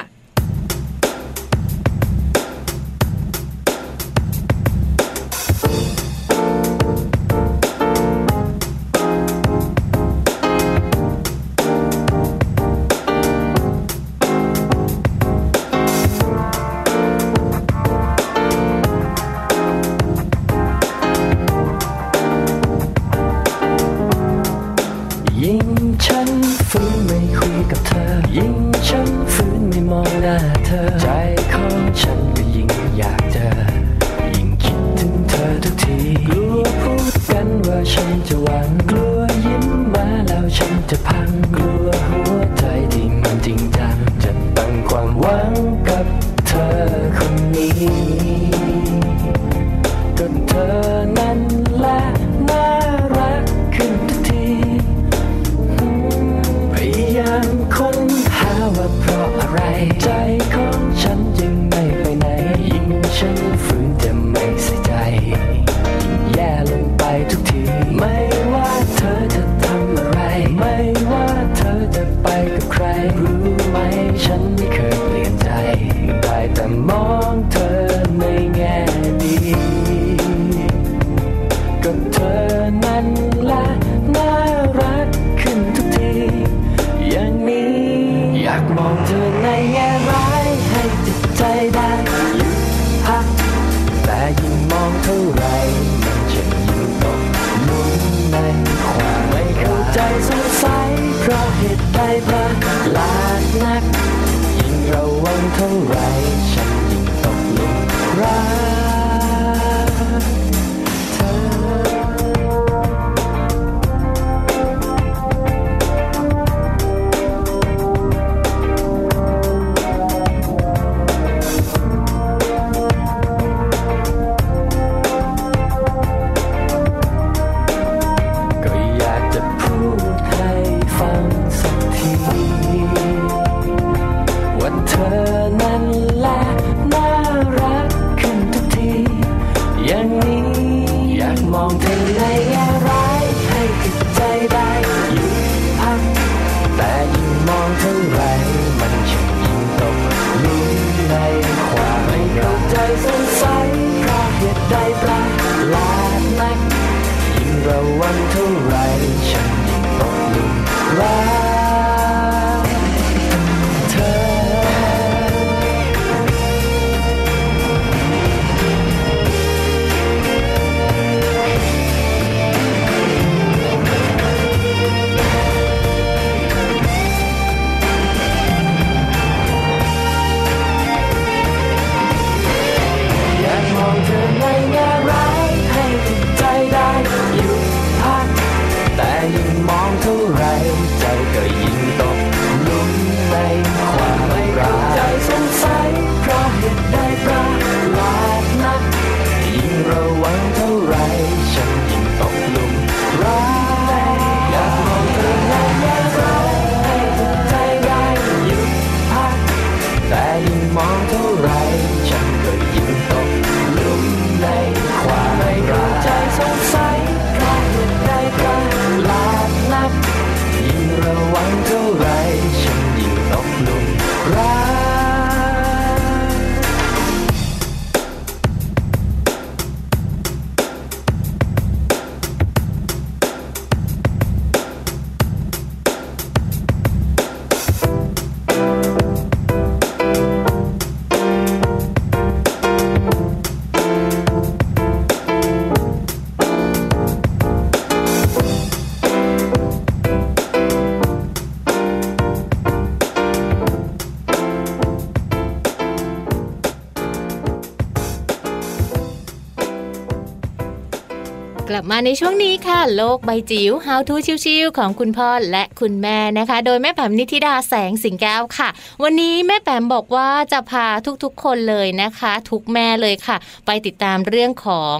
มาในช่วงนี้ค่ะ โลกใบจิ๋ว How to ชิวๆของคุณพ่อและคุณแม่นะคะ โดยแม่แปมนิธิดาแสงสิงแก้วค่ะ วันนี้แม่แปมบอกว่าจะพาทุกๆคนเลยนะคะ ทุกแม่เลยค่ะ ไปติดตามเรื่องของ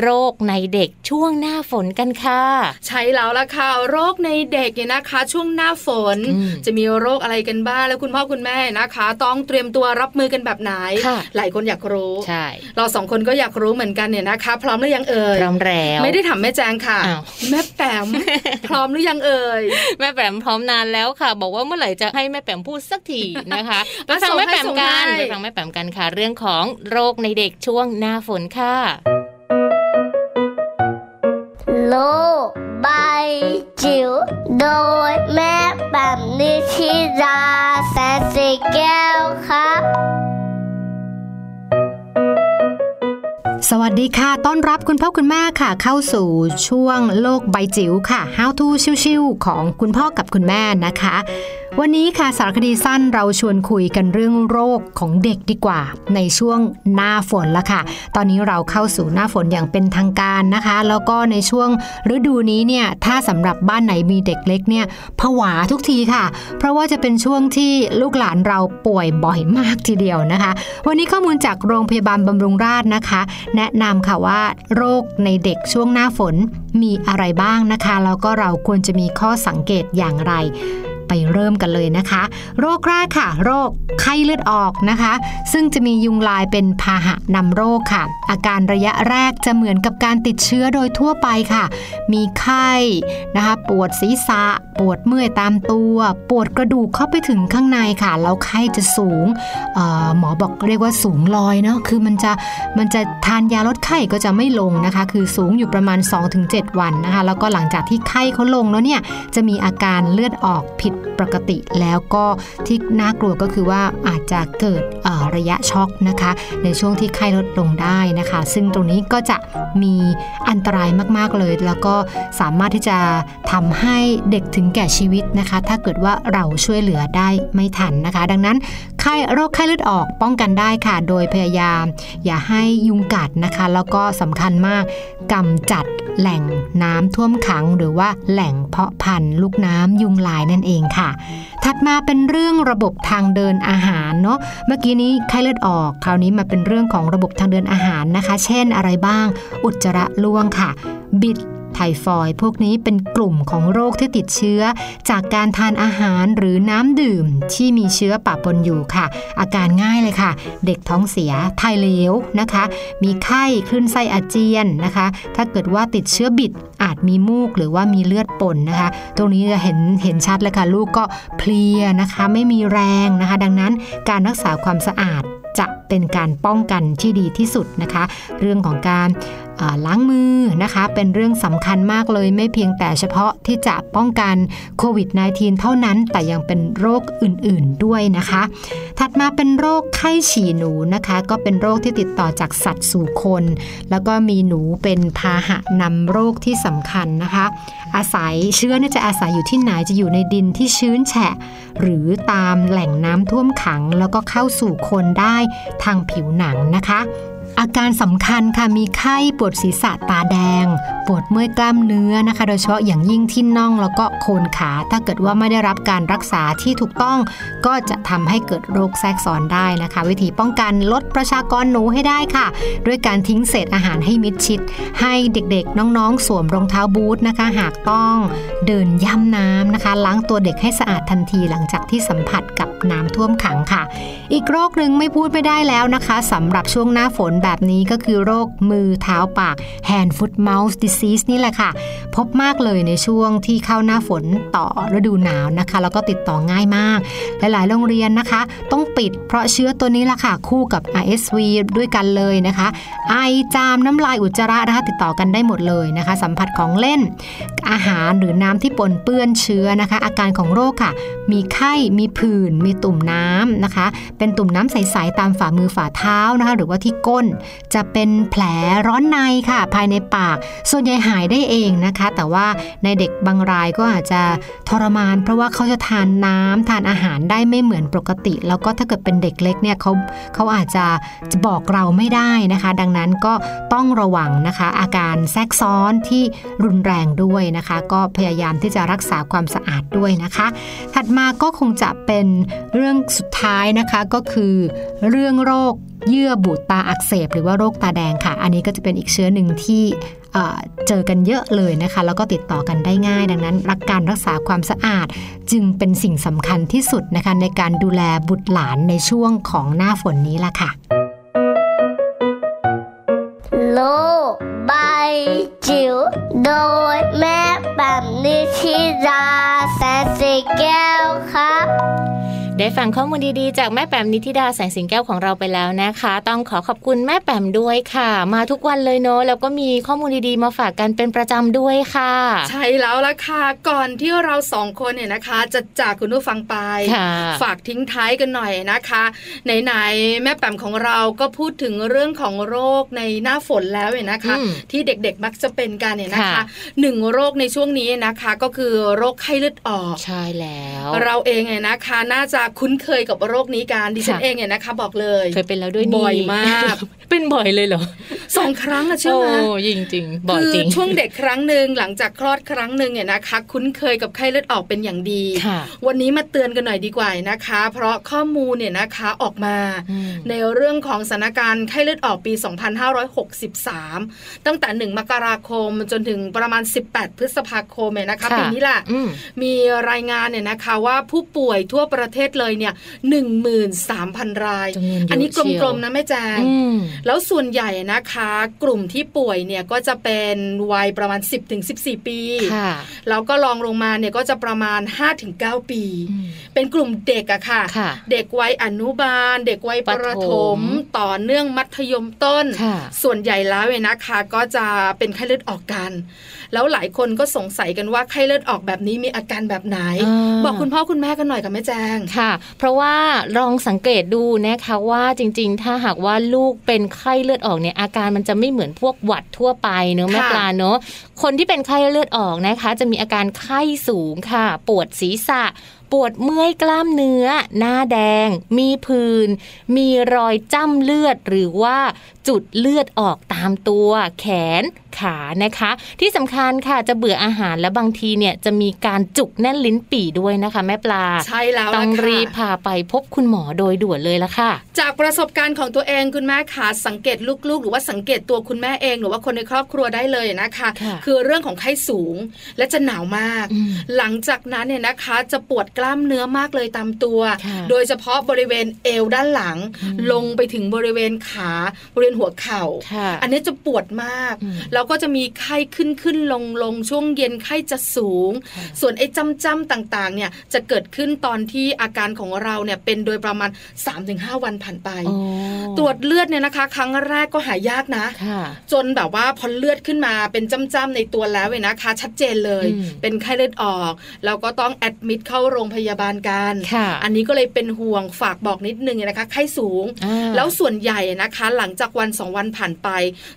โรคในเด็กช่วงหน้าฝนกันค่ะ ใช่แล้วล่ะค่ะ โรคในเด็กเนี่ยนะคะ ช่วงหน้าฝนอืมจะมีโรคอะไรกันบ้างแล้วคุณพ่อคุณแม่นะคะ ต้องเตรียมตัวรับมือกันแบบไหนค่ะหลายคนอยากรู้ใช่เราสองคนก็อยากรู้เหมือนกันเนี่ยนะคะ พร้อมหรือยังเอ่ยพร้อมแล้วไม่ได้ถามแม่แจงค่ะอ้าวแม่แปมพร้อมหรือยังเอ่ยแม่แปมพร้อมนานแล้วค่ะ บอกว่าเมื่อไหร่จะให้แม่แปมพูดสักทีนะคะไปอะฟังแม่แปมส่งให้กันส่งให้ไปฟังแม่แปมกันค่ะ เรื่องของโรคในเด็กช่วงหน้าฝนค่ะ โลกใบจิ๋วโดยแม่แบบนิชิราแสนสีแก้วครับ สวัสดีค่ะ ต้อนรับคุณพ่อคุณแม่ค่ะ เข้าสู่ช่วงโลกใบจิ๋วค่ะ How to ชิวๆของคุณพ่อกับคุณแม่นะคะ วันนี้ค่ะสารคดีสั้นเราชวนคุยกันเรื่องโรคของเด็กดีกว่า ในช่วงหน้าฝนละค่ะ ตอนนี้เราเข้าสู่หน้าฝนอย่างเป็นทางการนะคะ แล้วก็ในช่วงฤดูนี้เนี่ยถ้าสำหรับบ้านไหนมีเด็กเล็กเนี่ยผวาทุกทีค่ะ เพราะว่าจะเป็นช่วงที่ลูกหลานเราป่วยบ่อยมากทีเดียวนะคะ วันนี้ข้อมูลจากโรงพยาบาลบำรุงราษฎร์นะคะ แนะนำค่ะว่าโรคในเด็กช่วงหน้าฝนมีอะไรบ้างนะคะแล้วก็เราควรจะมีข้อสังเกตอย่างไร ไปเริ่มกันเลยนะคะ โรคแรกค่ะ โรคไข้เลือดออกนะคะ ซึ่งจะมียุงลายเป็นพาหะนำโรคค่ะ อาการระยะแรกจะเหมือนกับการติดเชื้อโดยทั่วไปค่ะ มีไข้นะคะ ปวดศีรษะ ปวดเมื่อยตามตัว ปวดกระดูกเข้าไปถึงข้างในค่ะ แล้วไข้จะสูง หมอบอกเรียกว่าสูงลอยเนาะ คือมันจะมันจะทานยาลดไข้ก็จะไม่ลงนะคะ คือสูงอยู่ประมาณ 2-7 วันนะคะ แล้วก็หลังจากที่ไข้เขาลงแล้วเนี่ย จะมีอาการเลือดออกผิดปกติแล้วก็ที่น่ากลัวก็คือว่าอาจจะเกิดระยะช็อกนะคะ ในช่วงที่ไข้ลดลงได้นะคะ ซึ่งตรงนี้ก็จะมีอันตรายมาก ๆ เลย แล้วก็สามารถที่จะทำให้เด็กถึงแก่ชีวิตนะคะ ถ้าเกิดว่าเราช่วยเหลือได้ไม่ทันนะคะ ดังนั้นไข้โรคไข้เลือดออกป้องกันได้ค่ะ โดยพยายาม อย่าให้ยุงกัดนะคะ แล้วก็สำคัญมากกำจัดแหล่งน้ำท่วมขัง หรือว่าแหล่งเพาะพันธุ์ลูกน้ำยุงลายนั่นเองค่ะ ถัดมาเป็นเรื่องระบบทางเดินอาหารเนาะ เมื่อกี้นี้ไข้เลือดออก คราวนี้มาเป็นเรื่องของระบบทางเดินอาหารนะคะ เช่นอะไรบ้าง อุจจาระร่วงค่ะ บิด ไทฟอยพวกนี้เป็นกลุ่มของโรคที่ติดเชื้อ จากการทานอาหารหรือน้ำดื่มที่มีเชื้อปะปนอยู่ค่ะ อาการง่ายเลยค่ะ เด็กท้องเสียไทยเหลวนะคะ มีไข้คลื่นไส้อาเจียนนะคะ ถ้าเกิดว่าติดเชื้อบิดอาจมีมูกหรือว่ามีเลือดปนนะคะ ตรงนี้จะเห็นเห็นชัดเลยค่ะ ลูกก็เพลียนะคะ ไม่มีแรงนะคะ ดังนั้นการรักษาความสะอาด จะเป็นการป้องกันที่ดีที่สุดนะคะ เรื่องของการล้างมือนะคะ เป็นเรื่องสำคัญมากเลยไม่เพียงแต่เฉพาะที่จะป้องกันโควิด -19 เท่านั้น แต่ยังเป็นโรคอื่นๆด้วยนะคะ ถัดมาเป็นโรคไข้ฉี่หนูนะคะ ก็เป็นโรคที่ติดต่อจากสัตว์สู่คน แล้วก็มีหนูเป็นพาหะนำโรคที่สำคัญนะคะ อาศัยเชื้อเนี่ยจะอาศัยอยู่ที่ไหนจะอยู่ในดินที่ชื้นแฉะ หรือตามแหล่งน้ำท่วมขัง แล้วก็เข้าสู่คนได้ทางผิวหนังนะคะ อาการสำคัญค่ะมีไข้ปวดศีรษะตาแดง ปวดเมื่อยกล้ามเนื้อนะคะ โดยเฉพาะอย่างยิ่งที่น่องแล้วก็โคนขา ถ้าเกิดว่าไม่ได้รับการรักษาที่ถูกต้องก็จะทำให้เกิดโรคแทรกซ้อนได้นะคะ วิธีป้องกันลดประชากรหนูให้ได้ค่ะ ด้วยการทิ้งเศษอาหารให้มิดชิด ให้เด็กๆ น้องๆ สวมรองเท้าบูทนะคะ หากต้องเดินย่ำน้ำนะคะ ล้างตัวเด็กให้สะอาดทันทีหลังจากที่สัมผัสกับน้ำท่วมขังค่ะ อีกโรคหนึ่งไม่พูดไม่ได้แล้วนะคะสำหรับช่วงหน้าฝนแบบนี้ก็คือโรคมือเท้าปาก hand foot mouth disease นี่แหละค่ะ พบมากเลยในช่วงที่เข้าหน้าฝนต่อฤดูหนาวนะคะ แล้วก็ติดต่อง่ายมาก หลาย ๆ โรงเรียนนะคะ ต้องปิดเพราะเชื้อตัวนี้ละค่ะ คู่กับ RSV ด้วยกันเลยนะคะ ไอจามน้ำลายอุจจาระนะคะ ติดต่อกันได้หมดเลยนะคะ สัมผัสของเล่น อาหารหรือน้ำที่ปนเปื้อนเชื้อนะคะ อาการของโรคค่ะ มีไข้มีผื่นมีตุ่มน้ำนะคะ เป็นตุ่มน้ำใส ๆ ตามฝ่ามือฝ่าเท้านะคะ หรือว่าที่ก้นจะเป็นแผลร้อนในค่ะ ภายในปาก ส่วนใหญ่หายได้เองนะคะ แต่ว่าในเด็กบางรายก็อาจจะทรมาน เพราะว่าเขาจะทานน้ำทานอาหารได้ไม่เหมือนปกติ แล้วก็ถ้าเกิดเป็นเด็กเล็กเนี่ยเขาเขาอาจจะจะบอกเราไม่ได้นะคะ ดังนั้นก็ต้องระวังนะคะ อาการแทรกซ้อนที่รุนแรงด้วยนะคะ ก็พยายามที่จะรักษาความสะอาดด้วยนะคะ ถัดมาก็คงจะเป็นเรื่องสุดท้ายนะคะก็คือเรื่องโรค เยื่อบุตาอักเสบ หรือว่าโรคตาแดงค่ะ อันนี้ก็จะเป็นอีกเชื้อหนึ่งที่เจอกันเยอะเลยนะคะ แล้วก็ติดต่อกันได้ง่าย ดังนั้นรักการรักษาความสะอาด จึงเป็นสิ่งสำคัญที่สุดนะคะในการดูแลบุตรหลานในช่วงของหน้าฝนนี้ล่ะค่ะ โลกใบจิ๋วโดยแม่แบบนิชิราแสนสีแก้วครับ ได้ฟังข้อมูลดีๆ จากแม่แปมนิธิดาแสงสิงแก้วของเราไปแล้วนะคะ ต้องขอขอบคุณแม่แปมด้วยค่ะ มาทุกวันเลยเนอะแล้วก็มีข้อมูลดีๆ มาฝากกันเป็นประจำด้วยค่ะ ใช่แล้วละค่ะ ก่อนที่เราสองคนเนี่ยนะคะ จะจากคุณผู้ฟังไปค่ะฝากทิ้งท้ายกันหน่อยนะคะไหนๆแม่แปมของเราก็พูดถึงเรื่องของโรคในหน้าฝนแล้วเนี่ยนะคะอืมที่เด็กๆมักจะเป็นกันเนี่ยนะคะค่ะหนึ่งโรคในช่วงนี้นะคะ ก็คือโรคไข้เลือดออกใช่แล้ว เราเองเนี่ยนะคะ น่าจะคุ้นเคยกับโรคนี้กันดิฉันค่ะเองเนี่ยนะคะ บอกเลยเคยเป็นแล้วด้วยนี่บ่อยมาก เป็นบ่อยเลยเหรอสองครั้งอะเชื่อโอ้ไหมจริงจริงๆบ่อยคือจริงช่วงเด็กครั้งหนึ่งหลังจากคลอดครั้งหนึ่งเนี่ยนะคะ คุ้นเคยกับไข้เลือดออกเป็นอย่างดีค่ะวันนี้มาเตือนกันหน่อยดีกว่านะคะ เพราะข้อมูลเนี่ยนะคะออกมาอืมในเรื่องของสถานการณ์ไข้เลือดออกปี 2563 ตั้งแต่ 1 มกราคมจนถึงประมาณ 18 พฤษภาคมเนี่ยนะคะค่ะปีนี้แหละอืมมีรายงานเนี่ยนะคะว่าผู้ป่วยทั่วประเทศเลยเนี่ย13,000รายจำนวนเยอะอันนี้เชียวกลมๆนะแม่แจงอืมแล้วส่วนใหญ่นะคะ กลุ่มที่ป่วยเนี่ยก็จะเป็นวัยประมาณ 10-14ปีค่ะแล้วก็ลองลงมาเนี่ยก็จะประมาณ 5-9 ปีอืมเป็นกลุ่มเด็กอะค่ะค่ะ เด็กวัยอนุบาล เด็กวัยประถประถมมต่อเนื่องมัธยมต้นค่ะส่วนใหญ่แล้วเนี่ยนะคะก็จะเป็นไข้เลือดออกกันแล้วหลายคนก็สงสัยกันว่าไข้เลือดออกแบบนี้มีอาการแบบไหนอ่าบอกคุณพ่อคุณแม่กันหน่อยค่ะแม่แจงค่ะ เพราะว่าลองสังเกตดูนะคะว่าจริง ๆ ถ้าหากว่าลูกเป็นไข้เลือดออกเนี่ยอาการมันจะไม่เหมือนพวกหวัดทั่วไปเนอะแม่ค่ะปลาเนอะคนที่เป็นไข้เลือดออกนะคะ จะมีอาการไข้สูงค่ะ ปวดศีรษะปวดเมื่อยกล้ามเนื้อ หน้าแดง มีผื่นมีรอยจ้ำเลือดหรือว่าจุดเลือดออกตามตัว แขน ขานะคะ ที่สำคัญค่ะจะเบื่ออาหารและบางทีเนี่ยจะมีการจุกแน่นลิ้นปี่ด้วยนะคะ แม่ปลา ใช่แล้วต้องล่ะค่ะรีบพาไปพบคุณหมอโดยด่วนเลยละค่ะ จากประสบการณ์ของตัวเองคุณแม่ขาสังเกตลูกๆ หรือว่าสังเกตตัวคุณแม่เองหรือว่าคนในครอบครัวได้เลยนะคะค่ะคือเรื่องของไข้สูงและจะหนาวมากอืมหลังจากนั้นเนี่ยนะคะจะปวดกล้ามเนื้อมากเลยตามตัวค่ะโดยเฉพาะบริเวณเอวด้านหลังอืมลงไปถึงบริเวณขาบริเวณหัวเข่าค่ะอันนี้จะปวดมากอืมแล้วก็จะมีไข้ขึ้นขึ้นลงลงช่วงเย็นไข้จะสูงค่ะส่วนไอ้จำจำๆต่างๆ เนี่ยจะเกิดขึ้นตอนที่อาการของเราเนี่ยเป็นโดยประมาณ 3-5 วันผ่านไปโอ้ตรวจเลือดเนี่ยนะคะ ครั้งแรกก็หายากนะค่ะจนแบบว่าพอเลือดขึ้นมาเป็นจ้ำๆในตัวแล้วเว้ยนะคะ ชัดเจนเลยอืมเป็นไข้เลือดออกแล้วก็ต้องแอดมิดเข้าโรงพยาบาลกันค่ะอันนี้ก็เลยเป็นห่วงฝากบอกนิดนึงนะคะ ไข้สูงอ่าแล้วส่วนใหญ่นะคะ หลังจากวันสองวันผ่านไป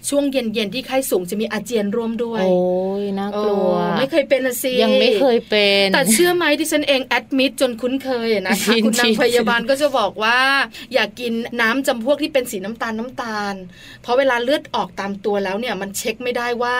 ช่วงเย็นๆที่ไข้สูงจะมีอาเจียนร่วมด้วย โอ้ยน่ากลัวเออไม่เคยเป็นละสิยังไม่เคยเป็นแต่เชื่อไหมที่ฉันเองแอดมิดจนคุ้นเคยอะนะคะชินคุณนาชิงนพยาบาลก็จะบอกว่า อย่ากกินน้ำจำพวกที่เป็นสีน้ำตาลน้ำตาล เพราะเวลาเลือดออกตามตัวแล้วเนี่ยมันเช็คไม่ได้ว่า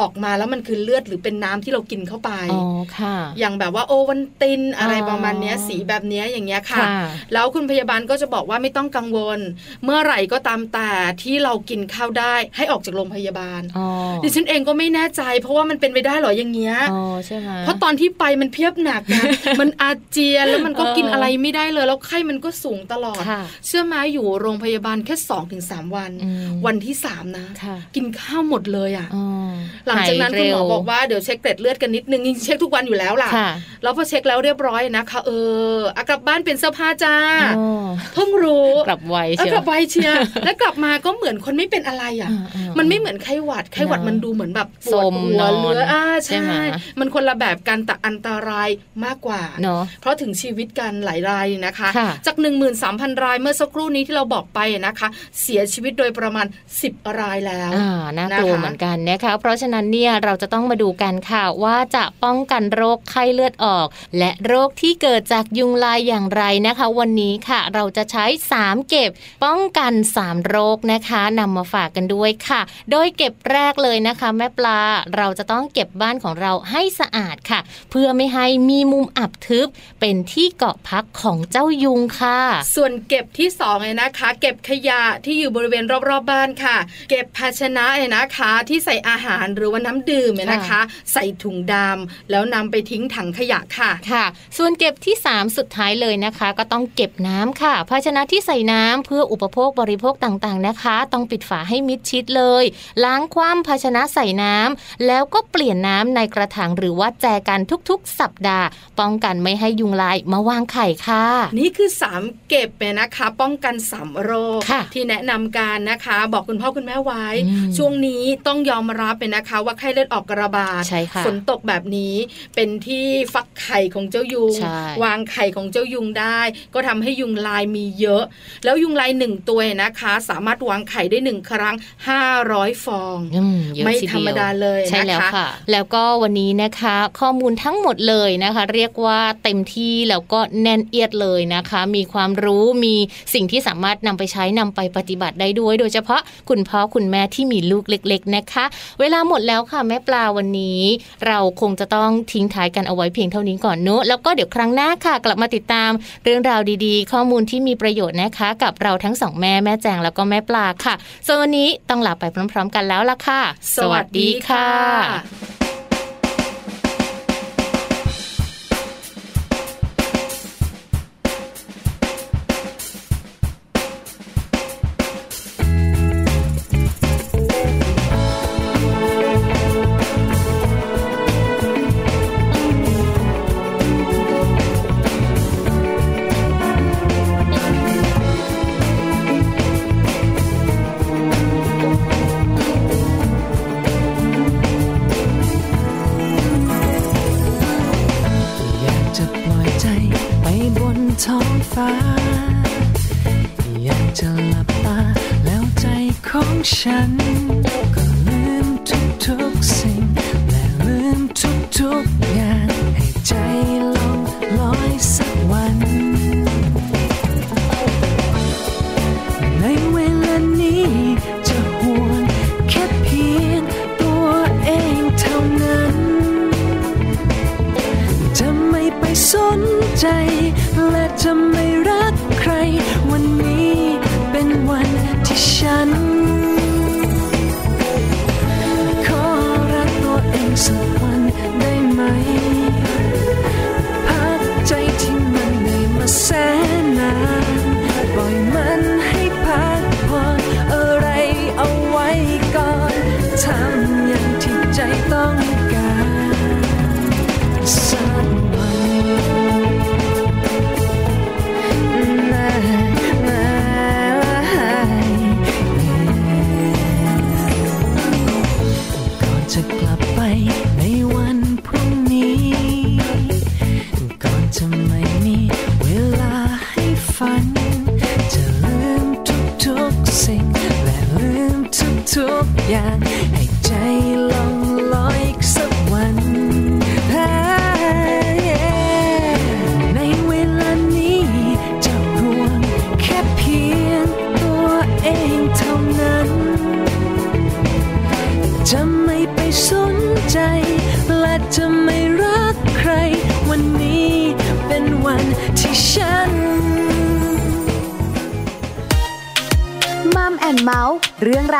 ออกมาแล้วมันคือเลือดหรือเป็นน้ำที่เรากินเข้าไปอ๋อค่ะอย่างแบบว่าโอวันตินอะไรอ๋อประมาณเนี้ยสีแบบเนี้ยอย่างเงี้ยค่ะค่ะ แล้วคุณพยาบาลก็จะบอกว่าไม่ต้องกังวล เมื่อไหร่ก็ตามแต่ที่เรากินข้าวได้ให้ออกจากโรงพยาบาลอ๋อดิฉันเองก็ไม่แน่ใจ เพราะว่ามันเป็นไปได้เหรออย่างเงี้ยอ๋อใช่ไหมเพราะตอนที่ไปมันเพียบหนักนะมันอาเจียนแล้วมันก็เออกินอะไรไม่ได้เลยแล้วไข้มันก็สูงตลอดค่ะเชื่อไหมอยู่โรงพยาบาลแค่2อถึงสวันอืมวันที่สามนะค่ะกินข้าวหมดเลยอะอ๋อหลังจากนั้นยคุณหมอเร็วบอกว่าเดี๋ยวเช็คเกร็ดเลือดกันนิดนึงจริงๆเช็คทุกวันอยู่แล้วล่ะค่ะ แล้วพอเช็คแล้วเรียบร้อยนะคะเอออะกลับบ้านเป็นเสื้อผ้าจ้าอ๋อเพิ่งรู้กลับไวเออเชียกวลับไปเชียร์แล้วกลับมาก็เหมือนคนไม่เป็นอะไรอะอ่าๆมันไม่เหมือนไข้หวัดดไข้หวัดเนอะมันดูเหมือนแบบปสวดมหัวนอนเรืออ่าใช่ไหมมันคนละแบบกันแต่อันตรายมากกว่าเนาะเพราะถึงชีวิตกันหลายรายนะคะค่ะจาก 13,000 รายเมื่อสักครู่นี้ที่เราบอกไปนะคะ เสียชีวิตโดยประมาณ 10 รายแล้วอ่าน่ากลัวนะคะเหมือนกันนะคะ เพราะฉะนั้นเนี่ยเราจะต้องมาดูกันค่ะว่าจะป้องกันโรคไข้เลือดออก และโรคที่เกิดจากยุงลายอย่างไรนะคะ วันนี้ค่ะ เราจะใช้ 3 เก็บป้องกัน 3 โรคนะคะนำมาฝากกันด้วยค่ะ โดยเก็บแรกเลยนะคะ แม่ปลาเราจะต้องเก็บบ้านของเราให้สะอาดค่ะ เพื่อไม่ให้มีมุมอับทึบเป็นที่เกาะพักของเจ้ายุงค่ะ ส่วนเก็บที่สองเนี่ยนะคะ เก็บขยะที่อยู่บริเวณรอบๆบบ้านค่ะ เก็บภาชนะเนี่ยนะคะ ที่ใส่อาหารหรือว่าน้ำดื่มเนี่ยนะคะ ใส่ถุงดำแล้วนำไปทิ้งถังขยะค่ะค่ะ ส่วนเก็บที่ 3 สุดท้ายเลยนะคะ ก็ต้องเก็บน้ำค่ะ ภาชนะที่ใส่น้ำเพื่ออุปโภคบริโภคต่างๆนะคะ ต้องปิดฝาให้มิดชิดเลย ล้างคว่ำภาชนะใส่น้ำแล้วก็เปลี่ยนน้ำในกระถางหรือว่าแจกันทุกๆ สัปดาห์ ป้องกันไม่ให้ยุงลายมาวางไข่ค่ะ นี่คือ 3 เก็บเนี่ยนะคะ ป้องกัน3โรคค่ะที่แนะนำการนะคะ บอกคุณพ่อคุณแม่ไว้อืมช่วงนี้ต้องยอมรับเป็นนะคะว่าไข้เลือดออกกระบาดใช่ค่ะฝนตกแบบนี้เป็นที่ฟักไข่ของเจ้ายุงใช่วางไข่ของเจ้ายุงได้ ก็ทำให้ยุงลายมีเยอะ แล้วยุงลายหนึ่งตัวนะคะ สามารถวางไข่ได้หนึ่งครั้ง 500 ฟองอืมเยอะไม่ทีธรรมเยวดาเลยใช่แล้วนะคะค่ะ แล้วก็วันนี้นะคะ ข้อมูลทั้งหมดเลยนะคะ เรียกว่าเต็มที่แล้วก็แน่นเอียดเลยนะคะ มีความรู้มีสิ่งที่สามารถนำไปใช้นำไปปฏิบัติได้ด้วย โดยเฉพาะคุณพ่อคุณแม่ที่มีลูกเล็ก ๆนะคะ เวลาหมดแล้วค่ะแม่ปลาวันนี้ เราคงจะต้องทิ้งท้ายกันเอาไว้เพียงเท่านี้ก่อนเนอะแล้วก็เดี๋ยวครั้งหน้าค่ะ กลับมาติดตามเรื่องราวดีๆ ข้อมูลที่มีประโยชน์นะคะ กับเราทั้งสองแม่แม่แจงแล้วก็แม่ปลาค่ะส่วนวันนี้ต้องลาไปพร้อม ๆ กันแล้วล่ะค่ะ สวัสดีค่ะ ทุ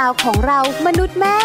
าวของเรามนุษย์แม่